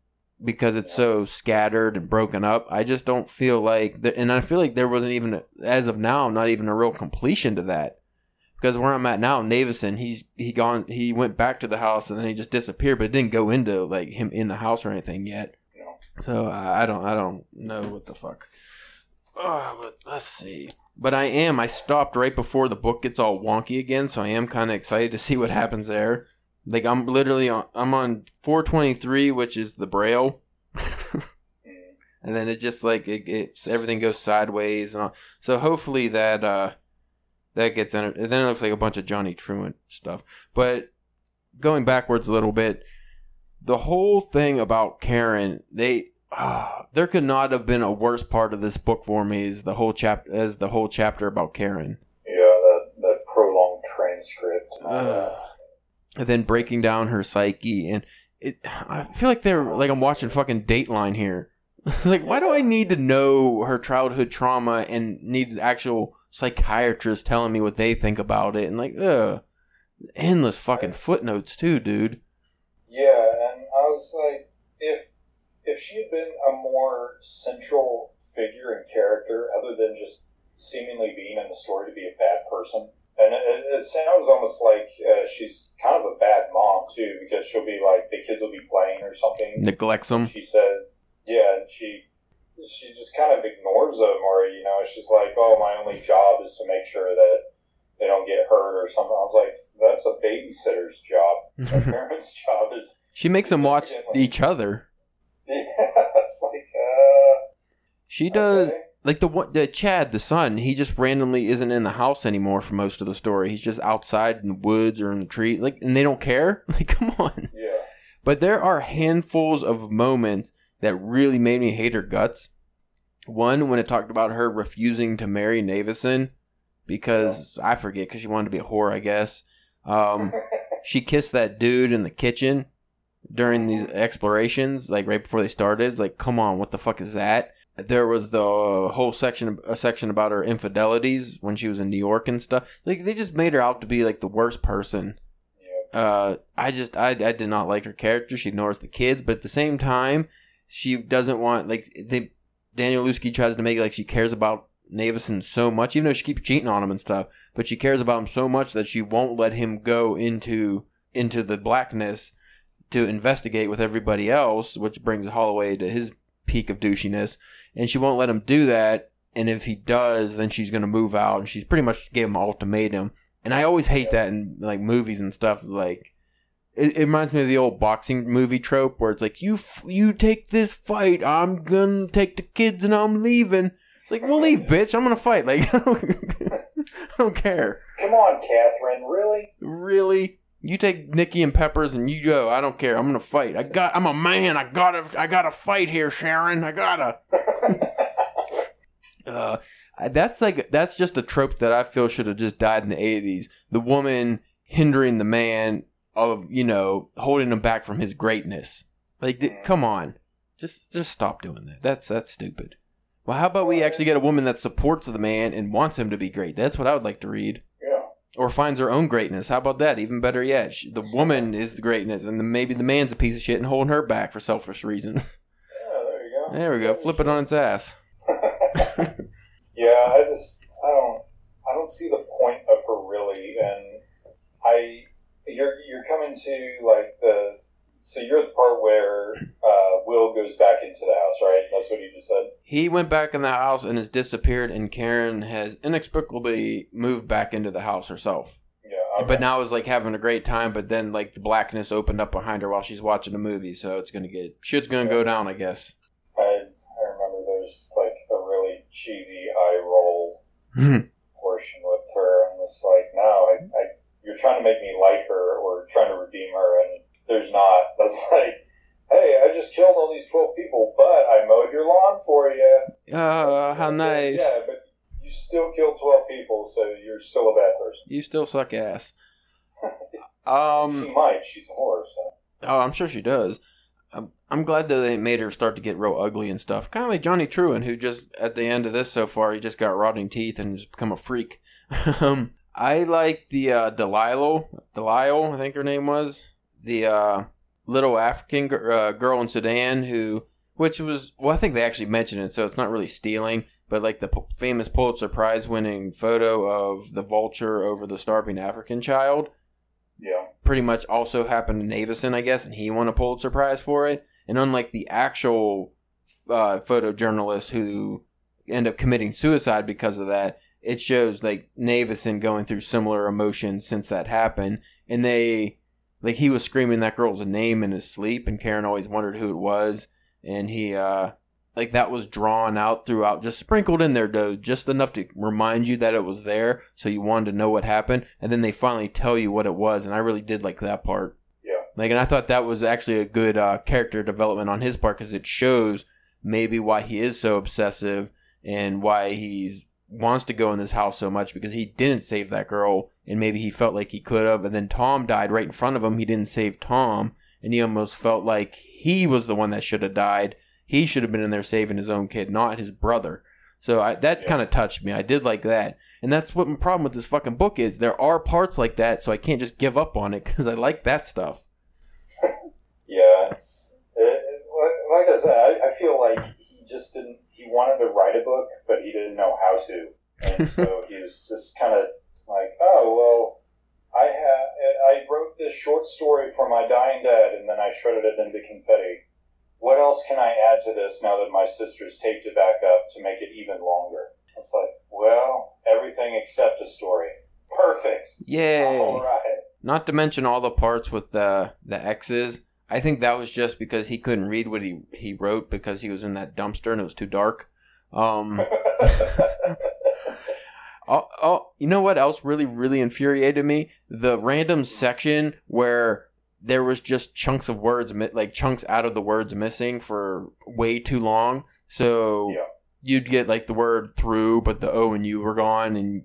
because it's so scattered and broken up. I just don't feel like, the, and I feel like there wasn't even, as of now, not even a real completion to that. Because where I'm at now, Navidson, he's he gone, he went back to the house and then he just disappeared, but it didn't go into like him in the house or anything yet. So I don't, I don't know what the fuck. Oh, but let's see. But I am. I stopped right before the book gets all wonky again, so I am kind of excited to see what happens there. Like I'm literally on. I'm on 423, which is the braille, [LAUGHS] and then it just like it, it's everything goes sideways and all. So hopefully that uh that gets enter- and then it looks like a bunch of Johnny Truant stuff. But going backwards a little bit, the whole thing about Karen, they ah, there could not have been a worse part of this book for me is the whole chap as the whole chapter about Karen. yeah, that that prolonged transcript. and Uh, and then breaking down her psyche and it I feel like they're like I'm watching fucking Dateline here. [LAUGHS] like why do I need to know her childhood trauma and need an actual psychiatrist telling me what they think about it and like ugh endless fucking footnotes too, dude. Yeah, was like, if if she had been a more central figure and character, other than just seemingly being in the story to be a bad person, and it, it sounds almost like uh, she's kind of a bad mom too, because she'll be like the kids will be playing or something. Neglects them. She says, yeah, and she she just kind of ignores them, or you know, she's like, oh, my only job is to make sure that they don't get hurt or something. I was like, that's a babysitter's job. [LAUGHS] A parent's job is She makes them watch each other. yeah, [LAUGHS] it's like, uh, She does okay. like the one the Chad, the son, he just randomly isn't in the house anymore for most of the story. He's just outside in the woods or in the tree. Like and they don't care. [LAUGHS] Like come on. Yeah, But there are handfuls of moments that really made me hate her guts. One, when it talked about her refusing to marry Navidson because I forget because she wanted to be a whore, I guess. Um, [LAUGHS] she kissed that dude in the kitchen during these explorations, like right before they started. It's like, come on, what the fuck is that? there was the whole section a section about her infidelities when she was in New York and stuff. Like they just made her out to be like the worst person. Yeah. Uh, I just I, I did not like her character. She ignores the kids, but at the same time, she doesn't want like they Danielewski tries to make it like she cares about Navidson so much, even though she keeps cheating on him and stuff. But she cares about him so much that she won't let him go into into the blackness to investigate with everybody else, which brings Holloway to his peak of douchiness. And she won't let him do that. And if he does, then she's gonna move out. And she's pretty much gave him an ultimatum. And I always hate that in like movies and stuff. Like it, it reminds me of the old boxing movie trope where it's like you f- you take this fight, I'm gonna take the kids and I'm leaving. It's like, well, leave, bitch. I'm gonna fight. Like, [LAUGHS] I don't care. Come on, Catherine. Really? Really? You take Nikki and Peppers and you go. I don't care. I'm gonna fight. I got. I'm a man. I gotta. I gotta fight here, Sharon. I gotta. [LAUGHS] Uh, that's like that's just a trope that I feel should have just died in the '80s. The woman hindering the man of you know holding him back from his greatness. Like, th- come on, just just stop doing that. That's that's stupid. Well, how about we actually get a woman that supports the man and wants him to be great? That's what I would like to read. Or finds her own greatness. How about that? Even better yet, she, the woman is the greatness, and then maybe the man's a piece of shit and holding her back for selfish reasons. [LAUGHS] Yeah, there you go. there we go. Flip it on its ass. [LAUGHS] [LAUGHS] yeah, I just I don't I don't see the point of her really, and I you're you're coming to like the so you're at the part where uh, Will goes back into the house, right? That's what you just said. He went back in the house and has disappeared, and Karen has inexplicably moved back into the house herself. Yeah, okay. But now is like having a great time, but then like the blackness opened up behind her while she's watching a movie, so it's gonna get shit's gonna go down, I guess. I I remember there's like a really cheesy eye roll [LAUGHS] portion with her, and it's like, no, I, I you're trying to make me like her or trying to redeem her, and there's not. [LAUGHS] That's like, hey, I just killed all these twelve people, but I mowed your lawn for you. Oh, how nice! Yeah, but you still killed twelve people, so you're still a bad person. You still suck ass. [LAUGHS] Um. she might. She's a so. Oh, I'm sure she does. I'm, I'm glad that they made her start to get real ugly and stuff. Kind of like Johnny Truant, who just at the end of this so far, he just got rotting teeth and has become a freak. [LAUGHS] um, I like the uh, Delilah, Delilah, I think her name was the uh, little African gir- uh, girl in Sudan who, which was well, I think they actually mentioned it, so it's not really stealing. But like the p- famous Pulitzer Prize winning photo of the vulture over the starving African child, Yeah. pretty much also happened to Navidson, I guess, and he won a Pulitzer Prize for it. And unlike the actual uh, photojournalist who end up committing suicide because of that, it shows like Navidson going through similar emotions since that happened. And they, like, he was screaming that girl's name in his sleep, and Karen always wondered who it was. And he, uh, like, that was drawn out throughout, just sprinkled in there, though, just enough to remind you that it was there, so you wanted to know what happened. And then they finally tell you what it was, and I really did like that part. Yeah. Like, and I thought that was actually a good uh, character development on his part because it shows maybe why he is so obsessive and why he wants to go in this house so much because he didn't save that girl and maybe he felt like he could have. And then Tom died right in front of him. He didn't save Tom, and he almost felt like he was the one that should have died. He should have been in there saving his own kid, not his brother. So I, that Yeah. kind of touched me. I did like that. And that's what my problem with this fucking book is. There are parts like that, so I can't just give up on it because I like that stuff. Yeah, it's it, it, like I said. I, I feel like he just didn't. He wanted to write a book, but he didn't know how to, and so [LAUGHS] he was just kind of like, "Oh well, I ha- I wrote this short story for my dying dad, and then I shredded it into confetti. What else can I add to this now that my sister's taped it back up to make it even longer?" It's like, well, everything except a story. Perfect. Yay! All right. Not to mention all the parts with the the X's. I think that was just because he couldn't read what he he wrote because he was in that dumpster and it was too dark. Um, [LAUGHS] [LAUGHS] oh, oh, you know what else really really infuriated me? The random section where there was just chunks of words, like chunks out of the words missing for way too long. So Yeah. you'd get like the word through, but the O and U were gone, and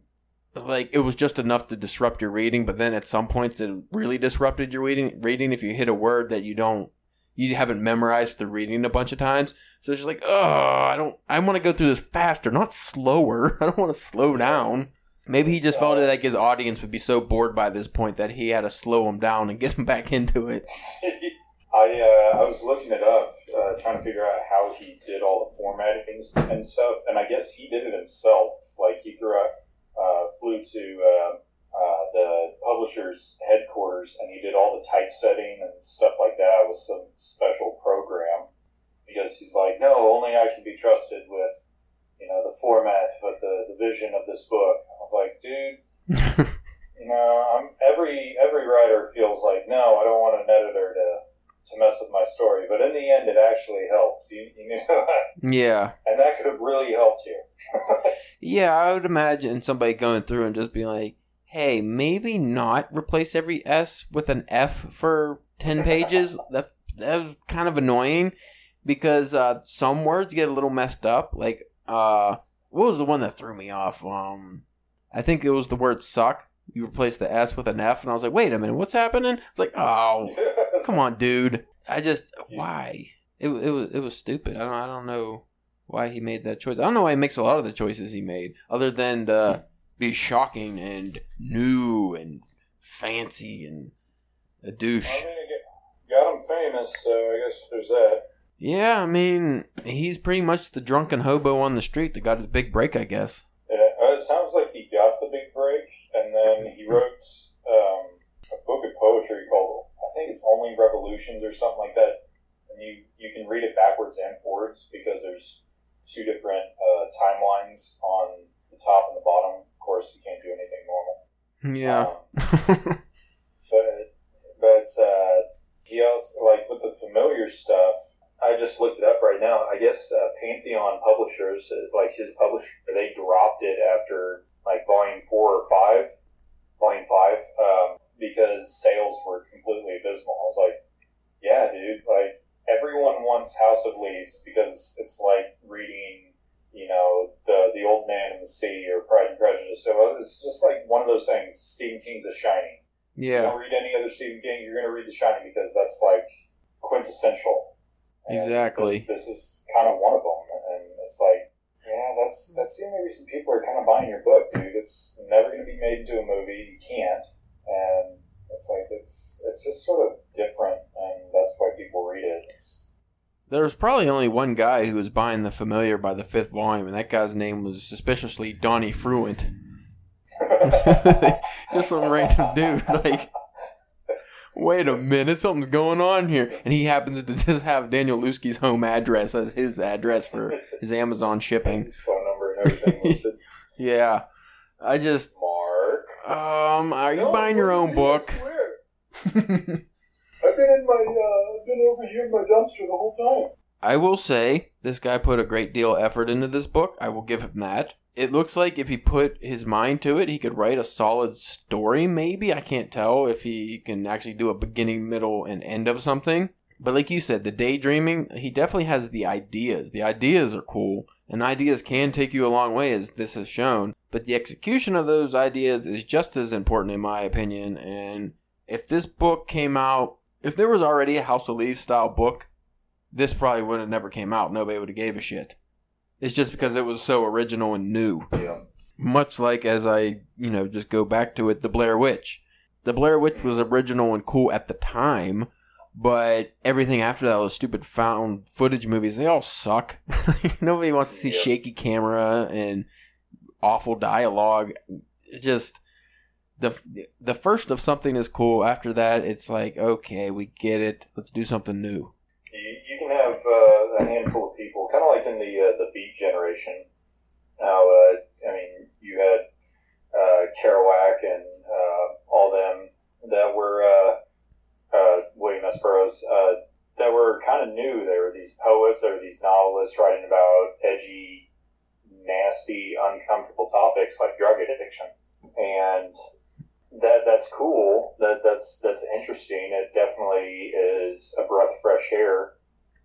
like it was just enough to disrupt your reading. But then at some points, it really disrupted your reading. Reading if you hit a word that you don't, you haven't memorized the reading a bunch of times. So it's just like, oh, I don't, I want to go through this faster, not slower. [LAUGHS] I don't want to slow down. Maybe he just felt like his audience would be so bored by this point that he had to slow him down and get him [LAUGHS] back into it. [LAUGHS] I uh, I was looking it up, uh, trying to figure out how he did all the formatting and stuff, and I guess he did it himself. Like he threw out, uh, flew to uh, the publisher's headquarters, and he did all the typesetting and stuff like that with some special program because he's like, no, only I can be trusted with you know the format, but the, the vision of this book. I was like, dude. [LAUGHS] you know, I'm, every every writer feels like, no, I don't want an editor to to mess with my story. But in the end, it actually helps. You, you know [LAUGHS] Yeah. And that could have really helped you. [LAUGHS] yeah, I would imagine somebody going through and just being like, hey, maybe not replace every S with an F for 10 pages. [LAUGHS] that, that's kind of annoying because uh, some words get a little messed up. Like, uh, what was the one that threw me off? Um, I think it was the word suck. You replace the S with an F, and I was like, wait a minute, what's happening? It's like, oh, come on, dude. I just why it, it was it was stupid. I don't I don't know why he made that choice. I don't know why he makes a lot of the choices he made, other than be shocking and new and fancy and a douche. I mean, got him famous, so I guess there's that. Yeah, I mean, he's pretty much the drunken hobo on the street that got his big break, I guess. Yeah, uh, it sounds like he got the big break, and then he wrote um, a book of poetry called I think it's Only Revolutions or something like that. And you, you can read it backwards and forwards because there's two different uh, timelines on the top and the bottom. Course, you can't do anything normal. Yeah. Um, but but uh, he also like with the familiar stuff. I just looked it up right now. I guess uh, Pantheon Publishers, uh, like his publisher, they dropped it after like volume four or five, volume five. Um, because sales were completely abysmal. I was like, yeah, dude, like everyone wants House of Leaves because it's like reading, you know, the the Old Man and the Sea or Pride and Prejudice. So uh, it's just like one of those things. Stephen King's The Shining. Yeah. You don't read any other Stephen King, you're going to read The Shining because that's like quintessential. And exactly. This, this is kind of one of them, and it's like. Yeah, that's that's the only reason people are kind of buying your book, dude. It's never going to be made into a movie. You can't and it's like it's it's just sort of different, and that's why people read it. It's, there was probably only one guy who was buying the familiar by the fifth volume, and that guy's name was suspiciously Donnie Fruant. [LAUGHS] just some random dude. [LAUGHS] Like, wait a minute, something's going on here. And he happens to just have Danielewski's home address as his address for his Amazon shipping. His phone number and everything [LAUGHS] listed. yeah. I just. Mark. Um, are you no, buying your own book? I've been in my, uh, I've been over here in my dumpster the whole time. I will say this guy put a great deal of effort into this book. I will give him that. It looks like if he put his mind to it, he could write a solid story. Maybe I can't tell if he can actually do a beginning, middle, and end of something. But like you said, the daydreaming, he definitely has the ideas. The ideas are cool, and ideas can take you a long way, as this has shown. But the execution of those ideas is just as important, in my opinion. And if this book came out, if there was already a House of Leaves style book, this probably would have never came out. Nobody would have gave a shit. It's just because it was so original and new. Yeah. Much like as I, you know, just go back to it, the Blair Witch. The Blair Witch was original and cool at the time, but everything after that, those stupid found footage movies, they all suck. [LAUGHS] Nobody wants to see shaky camera and awful dialogue. It's just the the first of something is cool. After that, it's like okay, we get it. Let's do something new. You, you can have uh, a handful of people, kind of like in the uh, the Beat generation. Now, uh, I mean, you had uh, Kerouac and uh, all them that were uh, uh, William S. Burroughs that were kind of new. They were these poets, they were these novelists writing about edgy, nasty, uncomfortable topics like drug addiction, and that that's cool. That that's that's interesting. It definitely is a breath of fresh air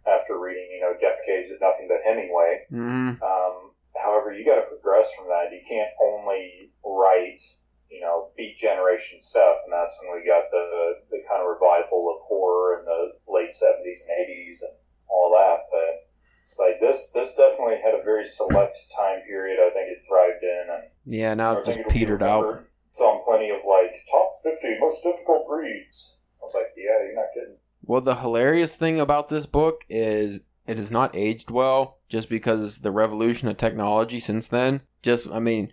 after reading, you know, decades of nothing but Hemingway. Mm-hmm. Um, however, you got to progress from that. You can't only write, you know, Beat Generation stuff, and that's when we got the the kind of revival of horror in the late seventies and eighties and all that. But it's like this this definitely had a very select time period. I think it thrived in, and Yeah, now it just petered out. On plenty of like top fifty most difficult breeds. I was like, yeah, you're not kidding. Well, the hilarious thing about this book is it has not aged well just because the revolution of technology since then. Just, I mean,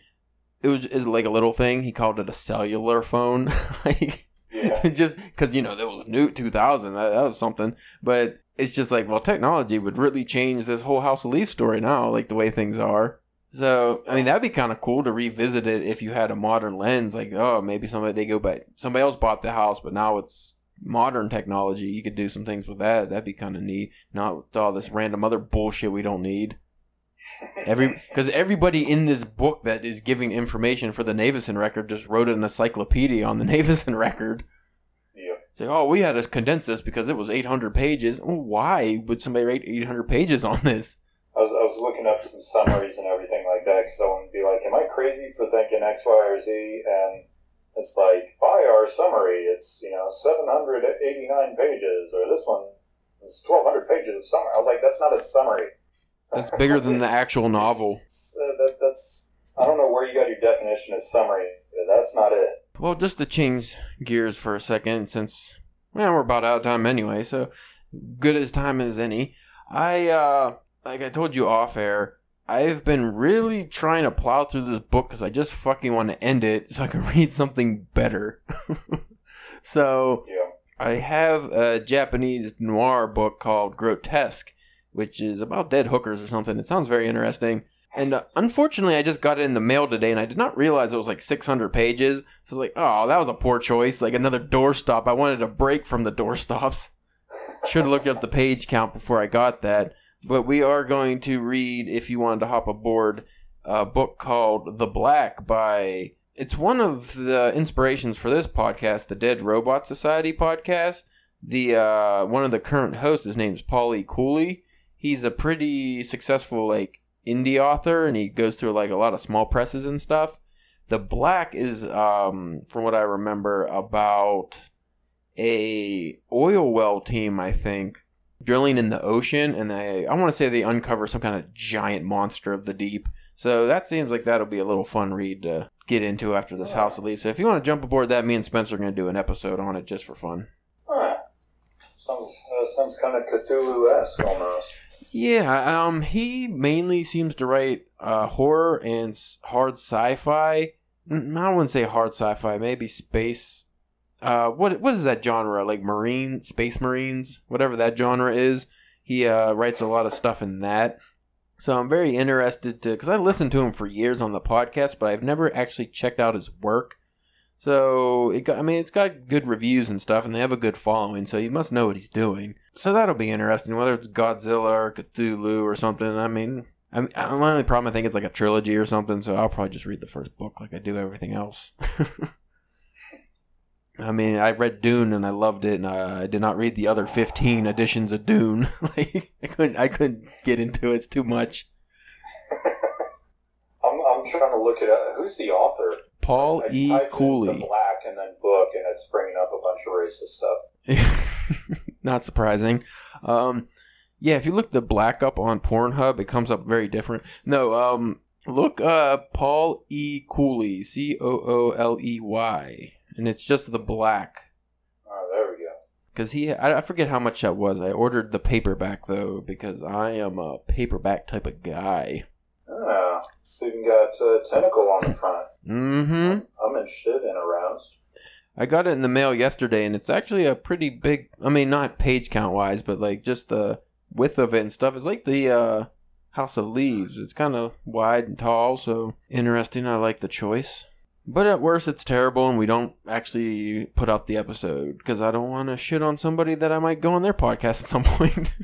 it was, it was like a little thing. He called it a cellular phone. [LAUGHS] like, Yeah. [LAUGHS] just because, you know, there was new 2000. That, that was something. But it's just like, well, technology would really change this whole House of Leaf story now, like the way things are. So, I mean, that'd be kind of cool to revisit it if you had a modern lens. Like, oh, maybe somebody, they go back, somebody else bought the house, but now it's modern technology. You could do some things with that. That'd be kind of neat. Not with all this random other bullshit we don't need. Every [LAUGHS] because everybody in this book that is giving information for the Navidson record just wrote an encyclopedia on the [LAUGHS] Navidson record. yeah. It's like, oh, we had to condense this because it was 800 pages. Why would somebody write 800 pages on this? I was, I was looking up some summaries and everything like that because I want to be like, am I crazy for thinking X, Y, or Z? And it's like, buy our summary. It's, you know, 789 pages, or this one is 1,200 pages of summary. I was like, that's not a summary. That's bigger than the actual [LAUGHS] novel. Uh, that, that's, I don't know where you got your definition of summary. but That's not it. Well, just to change gears for a second, since well, we're about out of time anyway, so good as time as any. I uh like I told you off air, I've been really trying to plow through this book because I just fucking want to end it so I can [LAUGHS] read something better. [LAUGHS] so Yeah. I have a Japanese noir book called Grotesque, which is about dead hookers or something. It sounds very interesting. And uh, unfortunately, I just got it in the mail today, and I did not realize it was like 600 pages. So I was like, oh, that was a poor choice. Like another doorstop. I wanted a break from the doorstops. [LAUGHS] Should have looked up the page count before I got that. But we are going to read, if you wanted to hop aboard, a book called The Black by. It's one of the inspirations for this podcast, the Dead Robot Society podcast. The uh, one of the current hosts, his name's Paulie Cooley. He's a pretty successful like indie author, and he goes through like a lot of small presses and stuff. The Black is, um, from what I remember, about a oil well team, I think, drilling in the ocean, and they I want to say they uncover some kind of giant monster of the deep. So that seems like that'll be a little fun read to get into after this House of. So if you want to jump aboard that, me and Spencer are going to do an episode on it just for fun. Alright. Sounds, uh, sounds kind of Cthulhu esque almost. Yeah, um, he mainly seems to write uh, horror and hard sci-fi. I wouldn't say hard sci-fi, maybe space. Uh, what what is that genre? Like marine, space marines, whatever that genre is. He uh, writes a lot of stuff in that. So I'm very interested to, because I listened to him for years on the podcast, but I've never actually checked out his work. So it got, I mean, it's got good reviews and stuff, and they have a good following. So he must know what he's doing. So that'll be interesting, whether it's Godzilla or Cthulhu or something. I mean, I mean, my only problem I think it's like a trilogy or something. So I'll probably just read the first book like I do everything else. [LAUGHS] I mean, I read Dune and I loved it, and I did not read the other fifteen editions of Dune. [LAUGHS] like I couldn't, I couldn't get into it. It's too much. [LAUGHS] I'm, I'm trying to look it up. Who's the author? Paul I E. Cooley. The black and then book, and it's bringing up a bunch of racist stuff. [LAUGHS] Not surprising. Um, yeah, if you look the black up on Pornhub, it comes up very different. No, um, look uh Paul E. Cooley, C O O L E Y, and it's just the black. Oh, there we go. Because he, I, I forget how much that was. I ordered the paperback though because I am a paperback type of guy. Ah, it's even got uh, tentacle on the front. Mm-hmm. I'm interested and aroused. I got it in the mail yesterday, and it's actually a pretty big. I mean, not page count wise, but like just the width of it and stuff. It's like the uh, House of Leaves. It's kind of wide and tall, so interesting. I like the choice. But at worst, it's terrible, and we don't actually put out the episode because I don't want to shit on somebody that I might go on their podcast at some [LAUGHS] point.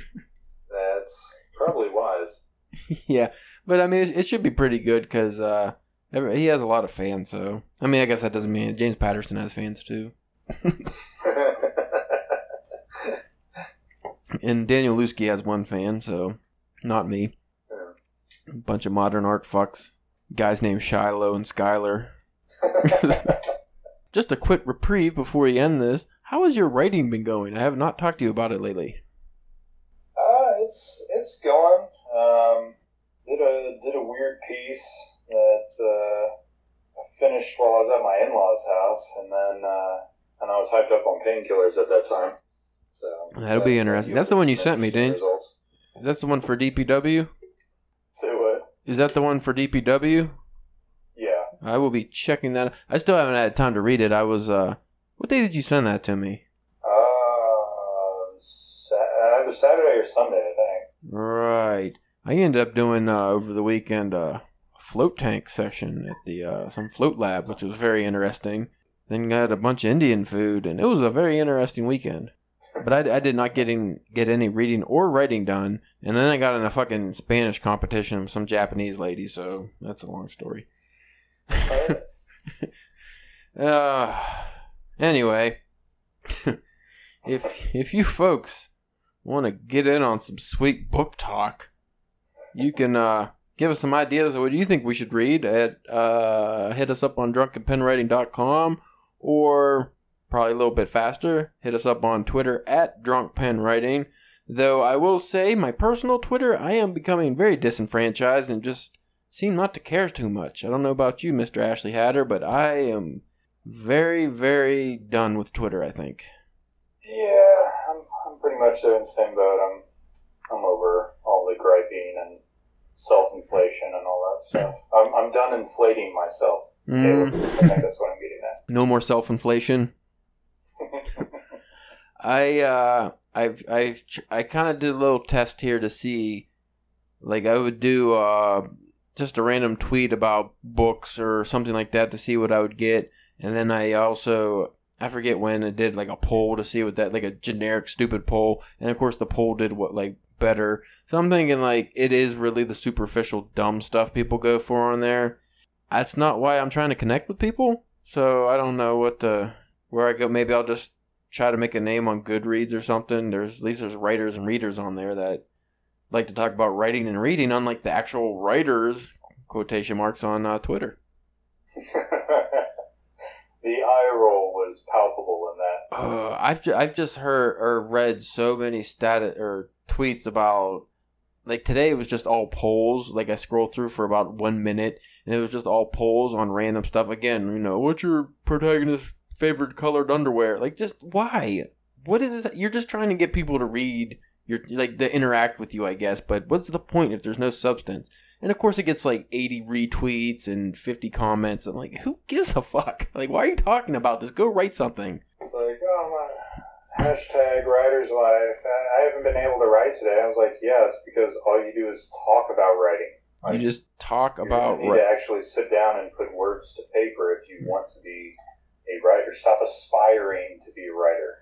That's probably wise. [LAUGHS] yeah, but I mean, it, it should be pretty good because uh, he has a lot of fans. So I mean, I guess that doesn't mean James Patterson has fans too. [LAUGHS] And Danielewski has one fan, so not me. Yeah. A bunch of modern art fucks. Guys named Shiloh and Skylar. [LAUGHS] just a quick reprieve before we end this. How has your writing been going? I have not talked to you about it lately. Uh, it's it's going. Um, did a did a weird piece that uh, I finished while I was at my in laws' house, and then uh, and I was hyped up on painkillers at that time. So That'll be interesting. That's the one you sent me, didn't? Results. That's the one for DPW. Say what? Is that the one for DPW? I will be checking that. I still haven't had time to read it. I was. uh What day did you send that to me? Uh, sa- either Saturday or Sunday, I think. Right. I ended up doing uh, over the weekend uh, a float tank session at the uh, some float lab, which was very interesting. Then got a bunch of Indian food, and it was a very interesting weekend. But I, I did not getting get any reading or writing done, and then I got in a fucking Spanish competition with some Japanese lady. So that's a long story. Uh, anyway, [LAUGHS] if if you folks want to get in on some sweet book talk, you can uh, give us some ideas of what you think we should read. At uh, hit us up on drunkenpenwriting.com or probably a little bit faster. Hit us up on Twitter at drunkpenwriting. Though I will say, my personal Twitter, I am becoming very disenfranchised and just seem not to care too much. I don't know about you, Mr. Ashley Hatter, but I am very, very done with Twitter, I think. Yeah, I'm, I'm pretty much there in the same boat. I'm I'm over all the griping and self inflation and all that stuff. I'm, I'm done inflating myself. Mm, I think that's what I'm getting at. no more self inflation. [LAUGHS] I uh I've I've I kind of did a little test here to see like I would do uh just a random tweet about books or something like that to see what I would get. And then I also I forget when I did like a poll to see what that like a generic stupid poll. And of course the poll did what like better. So I'm thinking like it is really the superficial dumb stuff people go for on there. That's not why I'm trying to connect with people. So I don't know what the where I go. Maybe I'll just try to make a name on Goodreads or something. There's at least there's writers and readers on there that like to talk about writing and reading, unlike the actual writers quotation marks on uh, Twitter. [LAUGHS] the eye roll was palpable in that. Uh, I've ju- I've just heard or read so many stat or tweets about like today it was just all polls. Like I scrolled through for about one minute and it was just all polls on random stuff. Again, you know, what's your protagonist's favorite colored underwear? Like, just why? What is this? You're just trying to get people to read. Your like to interact with you, I guess. But what's the point if there's no substance? And of course, it gets like 80 retweets and 50 comments. I'm like, who gives a fuck? [LAUGHS] Like, why are you talking about this? Go write something. It's like, oh my, hashtag writer's life. I, haven't been able to write today. I was like, yeah, it's because all you do is talk about writing. Like, You just talk you're about gonna need to actually sit down and put words to paper if you want to be a writer. Stop aspiring to be a writer.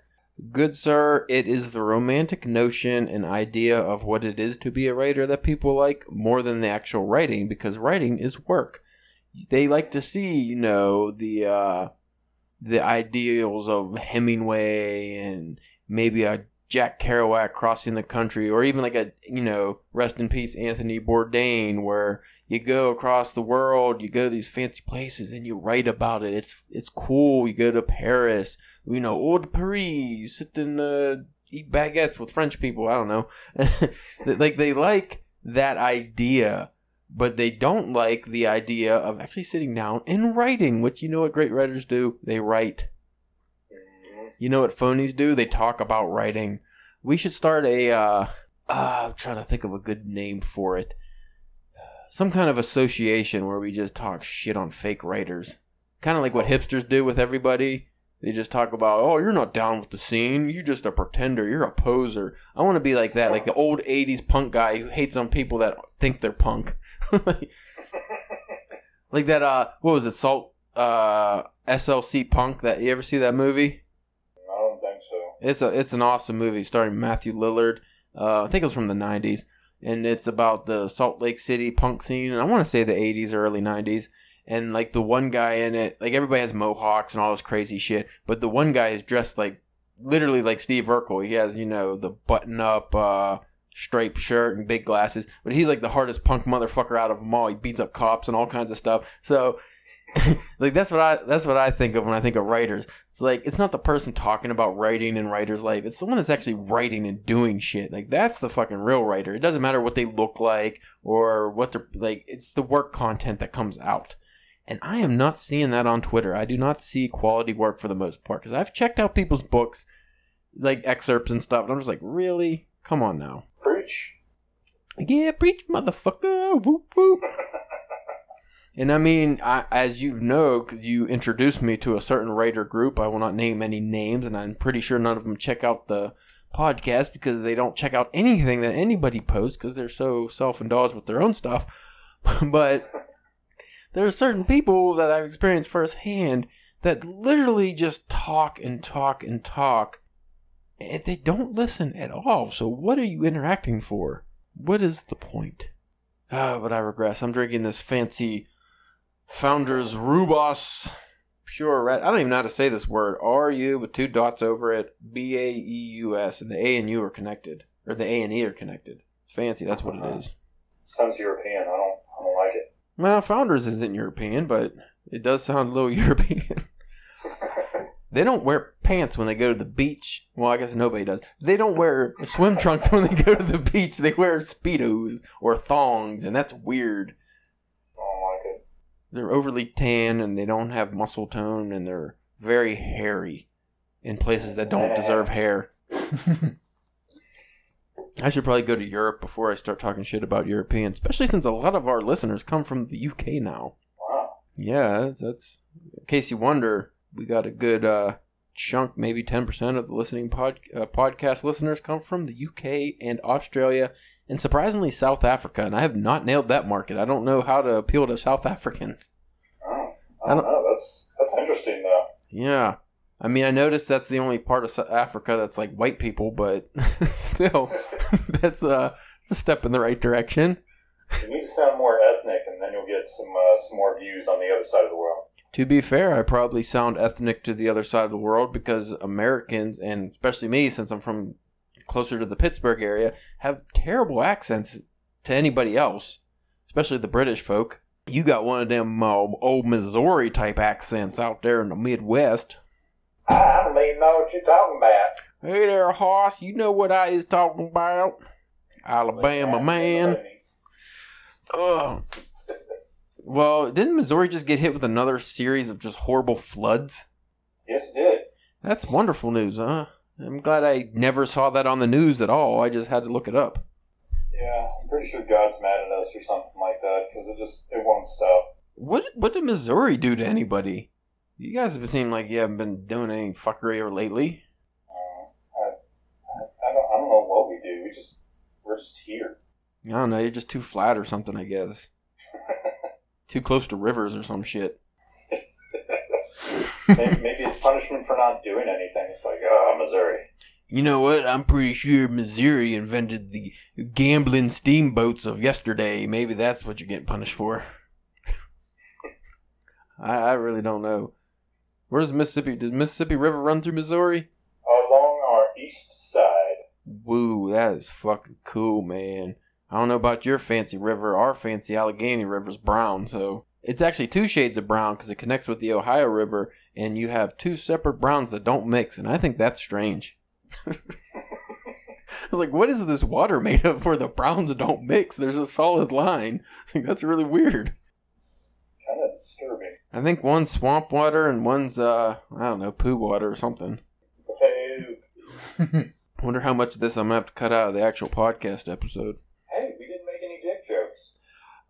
Good sir, it is the romantic notion and idea of what it is to be a writer that people like more than the actual writing because writing is work. They like to see, you know, the uh the ideals of Hemingway and maybe a Jack Kerouac crossing the country or even like a, you know, rest in peace Anthony Bourdain where you go across the world, you go to these fancy places and you write about it. It's it's cool. You go to Paris, you know, Eau de Paris, sit and uh, eat baguettes with French people. I don't know. [LAUGHS] like they like that idea, but they don't like the idea of actually sitting down and writing, which you know what great writers do? They write. You know what phonies do? They talk about writing. We should start a. Uh, uh, I'm trying to think of a good name for it. Some kind of association where we just talk shit on fake writers. Kind of like what hipsters do with everybody. They just talk about, oh, you're not down with the scene. You're just a pretender. You're a poser. I want to be like that, like the old 80s punk guy who hates on people that think they're punk. [LAUGHS] like that, uh, what was it, Salt, uh, SLC Punk? That You ever see that movie? I don't think so. It's a it's an awesome movie starring Matthew Lillard. Uh, I think it was from the '90s, and it's about the Salt Lake City punk scene. And I want to say the '80s or early '90s. And like the one guy in it, like everybody has mohawks and all this crazy shit, but the one guy is dressed like literally like Steve Urkel. He has you know the button up uh, striped shirt and big glasses, but he's like the hardest punk motherfucker out of them all. He beats up cops and all kinds of stuff. So, [LAUGHS] like that's what I that's what I think of when I think of writers. It's like it's not the person talking about writing and writer's life. It's the one that's actually writing and doing shit. Like that's the fucking real writer. It doesn't matter what they look like or what they're like. It's the work content that comes out. And I am not seeing that on Twitter. I do not see quality work for the most part because I've checked out people's books, like excerpts and stuff, and I'm just like, really? Come on now. Preach. Yeah, preach, motherfucker. Whoop whoop. [LAUGHS] and I mean, I, as you know, because you introduced me to a certain writer group, I will not name any names, and I'm pretty sure none of them check out the podcast because they don't check out anything that anybody posts because they're so self indulged with their own stuff. [LAUGHS] but there are certain people that I've experienced firsthand that literally just talk and talk and talk and they don't listen at all. So what are you interacting for? What is the point? Ah, but I regress. I'm drinking this fancy Founders Rubos Pure Red. I don't even know how to say this word. R U with two dots over it. B A E U S, and the A and U are connected, or the A and E are connected. Fancy. That's what it is. Sounds European. I don't. I don't like it. Well, Founders isn't European, but it does sound a little [LAUGHS] European. They don't wear pants when they go to the beach. Well, I guess nobody does. They don't wear swim trunks [LAUGHS] when they go to the beach. They wear speedos or thongs, and that's weird. I don't like it. They're overly tan and they don't have muscle tone, and they're very hairy in places that don't deserve hair. [LAUGHS] I should probably go to Europe before I start talking shit about Europeans, especially since a lot of our listeners come from the UK now. Wow. Yeah, that's, in case you wonder, we got a good uh, chunk, maybe ten percent of the listening pod, uh, podcast listeners come from the UK and Australia, and surprisingly South Africa. And I have not nailed that market. I don't know how to appeal to South Africans. Oh, I don't know. That's that's interesting though. Yeah, I mean, I noticed that's the only part of Africa that's like white people, but [LAUGHS] still, [LAUGHS] that's uh, it's a step in the right direction. You need to sound more ethnic, and then you'll get some uh, some more views on the other side of the world. To be fair, I probably sound ethnic to the other side of the world because Americans, and especially me, since I'm from closer to the Pittsburgh area, have terrible accents to anybody else, especially the British folk. You got one of them uh, old Missouri type accents out there in the Midwest. I don't even know what you're talking about. Hey there, Hoss, you know what I is talking about? Alabama man. Oh. Well, didn't Missouri just get hit with another series of just horrible floods? Yes, it did. That's wonderful news, huh? I'm glad I never saw that on the news at all. I just had to look it up. Yeah, I'm pretty sure God's mad at us or something like that because it just it won't stop. What what did Missouri do to anybody? You guys have seemed like you haven't been doing any fuckery or lately. Uh, I, I, I don't I don't know what we do. We just we're just here. I don't know. You're just too flat or something. I guess. [LAUGHS] too close to rivers or some shit. [LAUGHS] maybe, maybe it's punishment for not doing anything. It's like, oh, Missouri. You know what? I'm pretty sure Missouri invented the gambling steamboats of yesterday. Maybe that's what you're getting punished for. [LAUGHS] I, I really don't know. Where does Mississippi? Does Mississippi River run through Missouri? Along our east side. Woo, that is fucking cool, man. I don't know about your fancy river. Our fancy Allegheny River's brown, so it's actually two shades of brown because it connects with the Ohio River, and you have two separate browns that don't mix, and I think that's strange. [LAUGHS] I was like, what is this water made of where the browns don't mix? There's a solid line. [LAUGHS] I think that's really weird. It's Kind of disturbing. I think one's swamp water and one's, uh, I don't know, poo water or something. Poop. [LAUGHS] Wonder how much of this I'm gonna have to cut out of the actual podcast episode. Hey, we didn't make any dick jokes.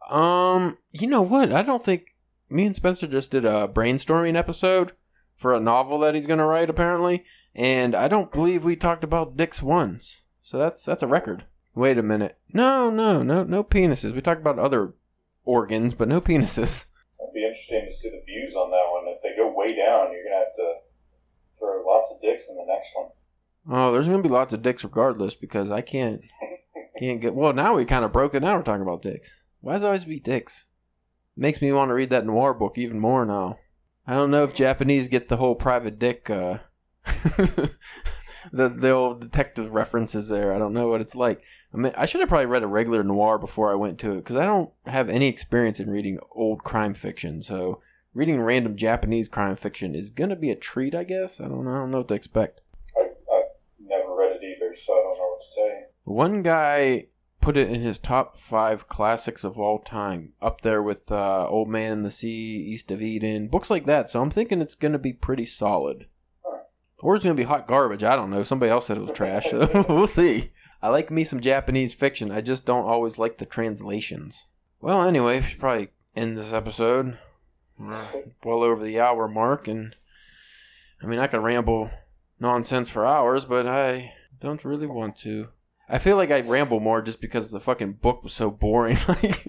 Um, you know what? I don't think me and Spencer just did a brainstorming episode for a novel that he's gonna write apparently, and I don't believe we talked about dicks once. So that's that's a record. Wait a minute. No, no, no, no penises. We talked about other organs, but no penises. [LAUGHS] Be interesting to see the views on that one. If they go way down, you're gonna have to throw lots of dicks in the next one. Oh, there's gonna be lots of dicks regardless because I can't [LAUGHS] can't get. Well, now we kind of broke it. Now we're talking about dicks. Why does it always be dicks? Makes me want to read that noir book even more now. I don't know if Japanese get the whole private dick. Uh, [LAUGHS] the the old detective references there. I don't know what it's like. I mean, I should have probably read a regular noir before I went to it because I don't have any experience in reading old crime fiction. So reading random Japanese crime fiction is gonna be a treat, I guess. I don't know. I don't know what to expect. I, I've never read it either, so I don't know what to you. One guy put it in his top five classics of all time, up there with uh, Old Man in the Sea, East of Eden, books like that. So I'm thinking it's gonna be pretty solid. Or it's gonna be hot garbage. I don't know. Somebody else said it was trash. So [LAUGHS] we'll see. I like me some Japanese fiction. I just don't always like the translations. Well, anyway, we should probably end this episode. Well over the hour mark, and I mean, I could ramble nonsense for hours, but I don't really want to. I feel like I ramble more just because the fucking book was so boring. [LAUGHS] Like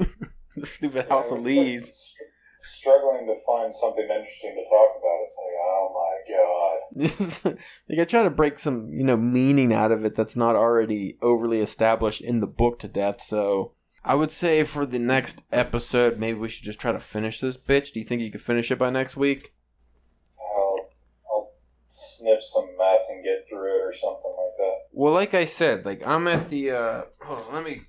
the stupid House of Leaves. Str- struggling to find something interesting to talk about. It's like, oh my god. [LAUGHS] like I try to break some, you know, meaning out of it that's not already overly established in the book to death. So I would say for the next episode, maybe we should just try to finish this bitch. Do you think you could finish it by next week? I'll, I'll sniff some meth and get through it or something like that. Well, like I said, like I'm at the. uh Hold on, let me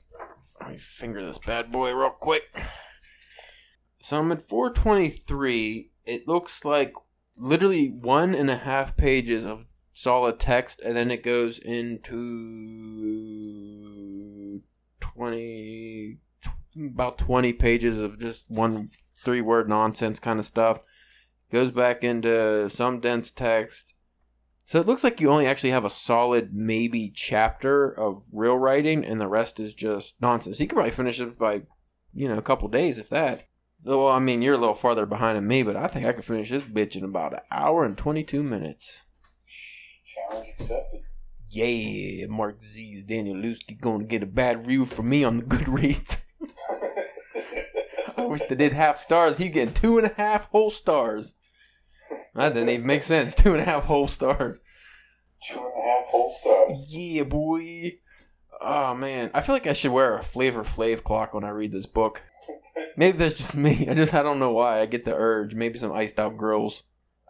let me finger this bad boy real quick. So I'm at 423. It looks like literally one and a half pages of solid text, and then it goes into 20, about 20 pages of just one three word nonsense kind of stuff. Goes back into some dense text. So it looks like you only actually have a solid maybe chapter of real writing, and the rest is just nonsense. You could probably finish it by, you know, a couple days if that. Well, I mean, you're a little farther behind than me, but I think I could finish this bitch in about an hour and 22 minutes. Challenge accepted. Yeah, Mark Z's Danielewski going to get a bad review from me on the Goodreads. [LAUGHS] I wish they did half stars. He getting two and a half whole stars. That didn't even make sense. Two and a half whole stars. Two and a half whole stars. Yeah, boy. Oh man, I feel like I should wear a Flavor Flav clock when I read this book. Maybe that's just me. I just I don't know why I get the urge. Maybe some iced out girls.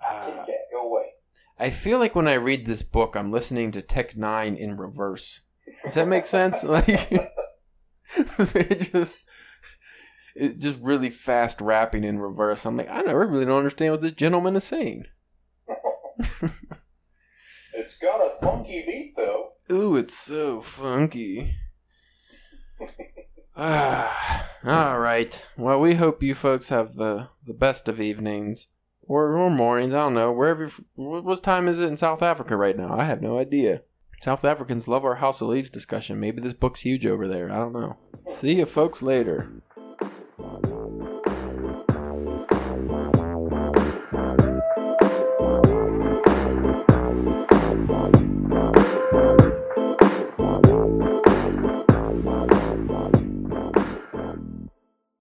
Uh, go away. I feel like when I read this book, I'm listening to Tech N9ne in reverse. Does that make sense? [LAUGHS] Like [LAUGHS] it just it just really fast rapping in reverse. I'm like, I never really don't understand what this gentleman is saying. [LAUGHS] It's got a funky beat though. Ooh, it's so funky. Ah, [SIGHS] all right. Well, we hope you folks have the the best of evenings or, or mornings. I don't know. Wherever. what time is it in South Africa right now? I have no idea. South Africans love our House of Leaves discussion. Maybe this book's huge over there. I don't know. See you folks later.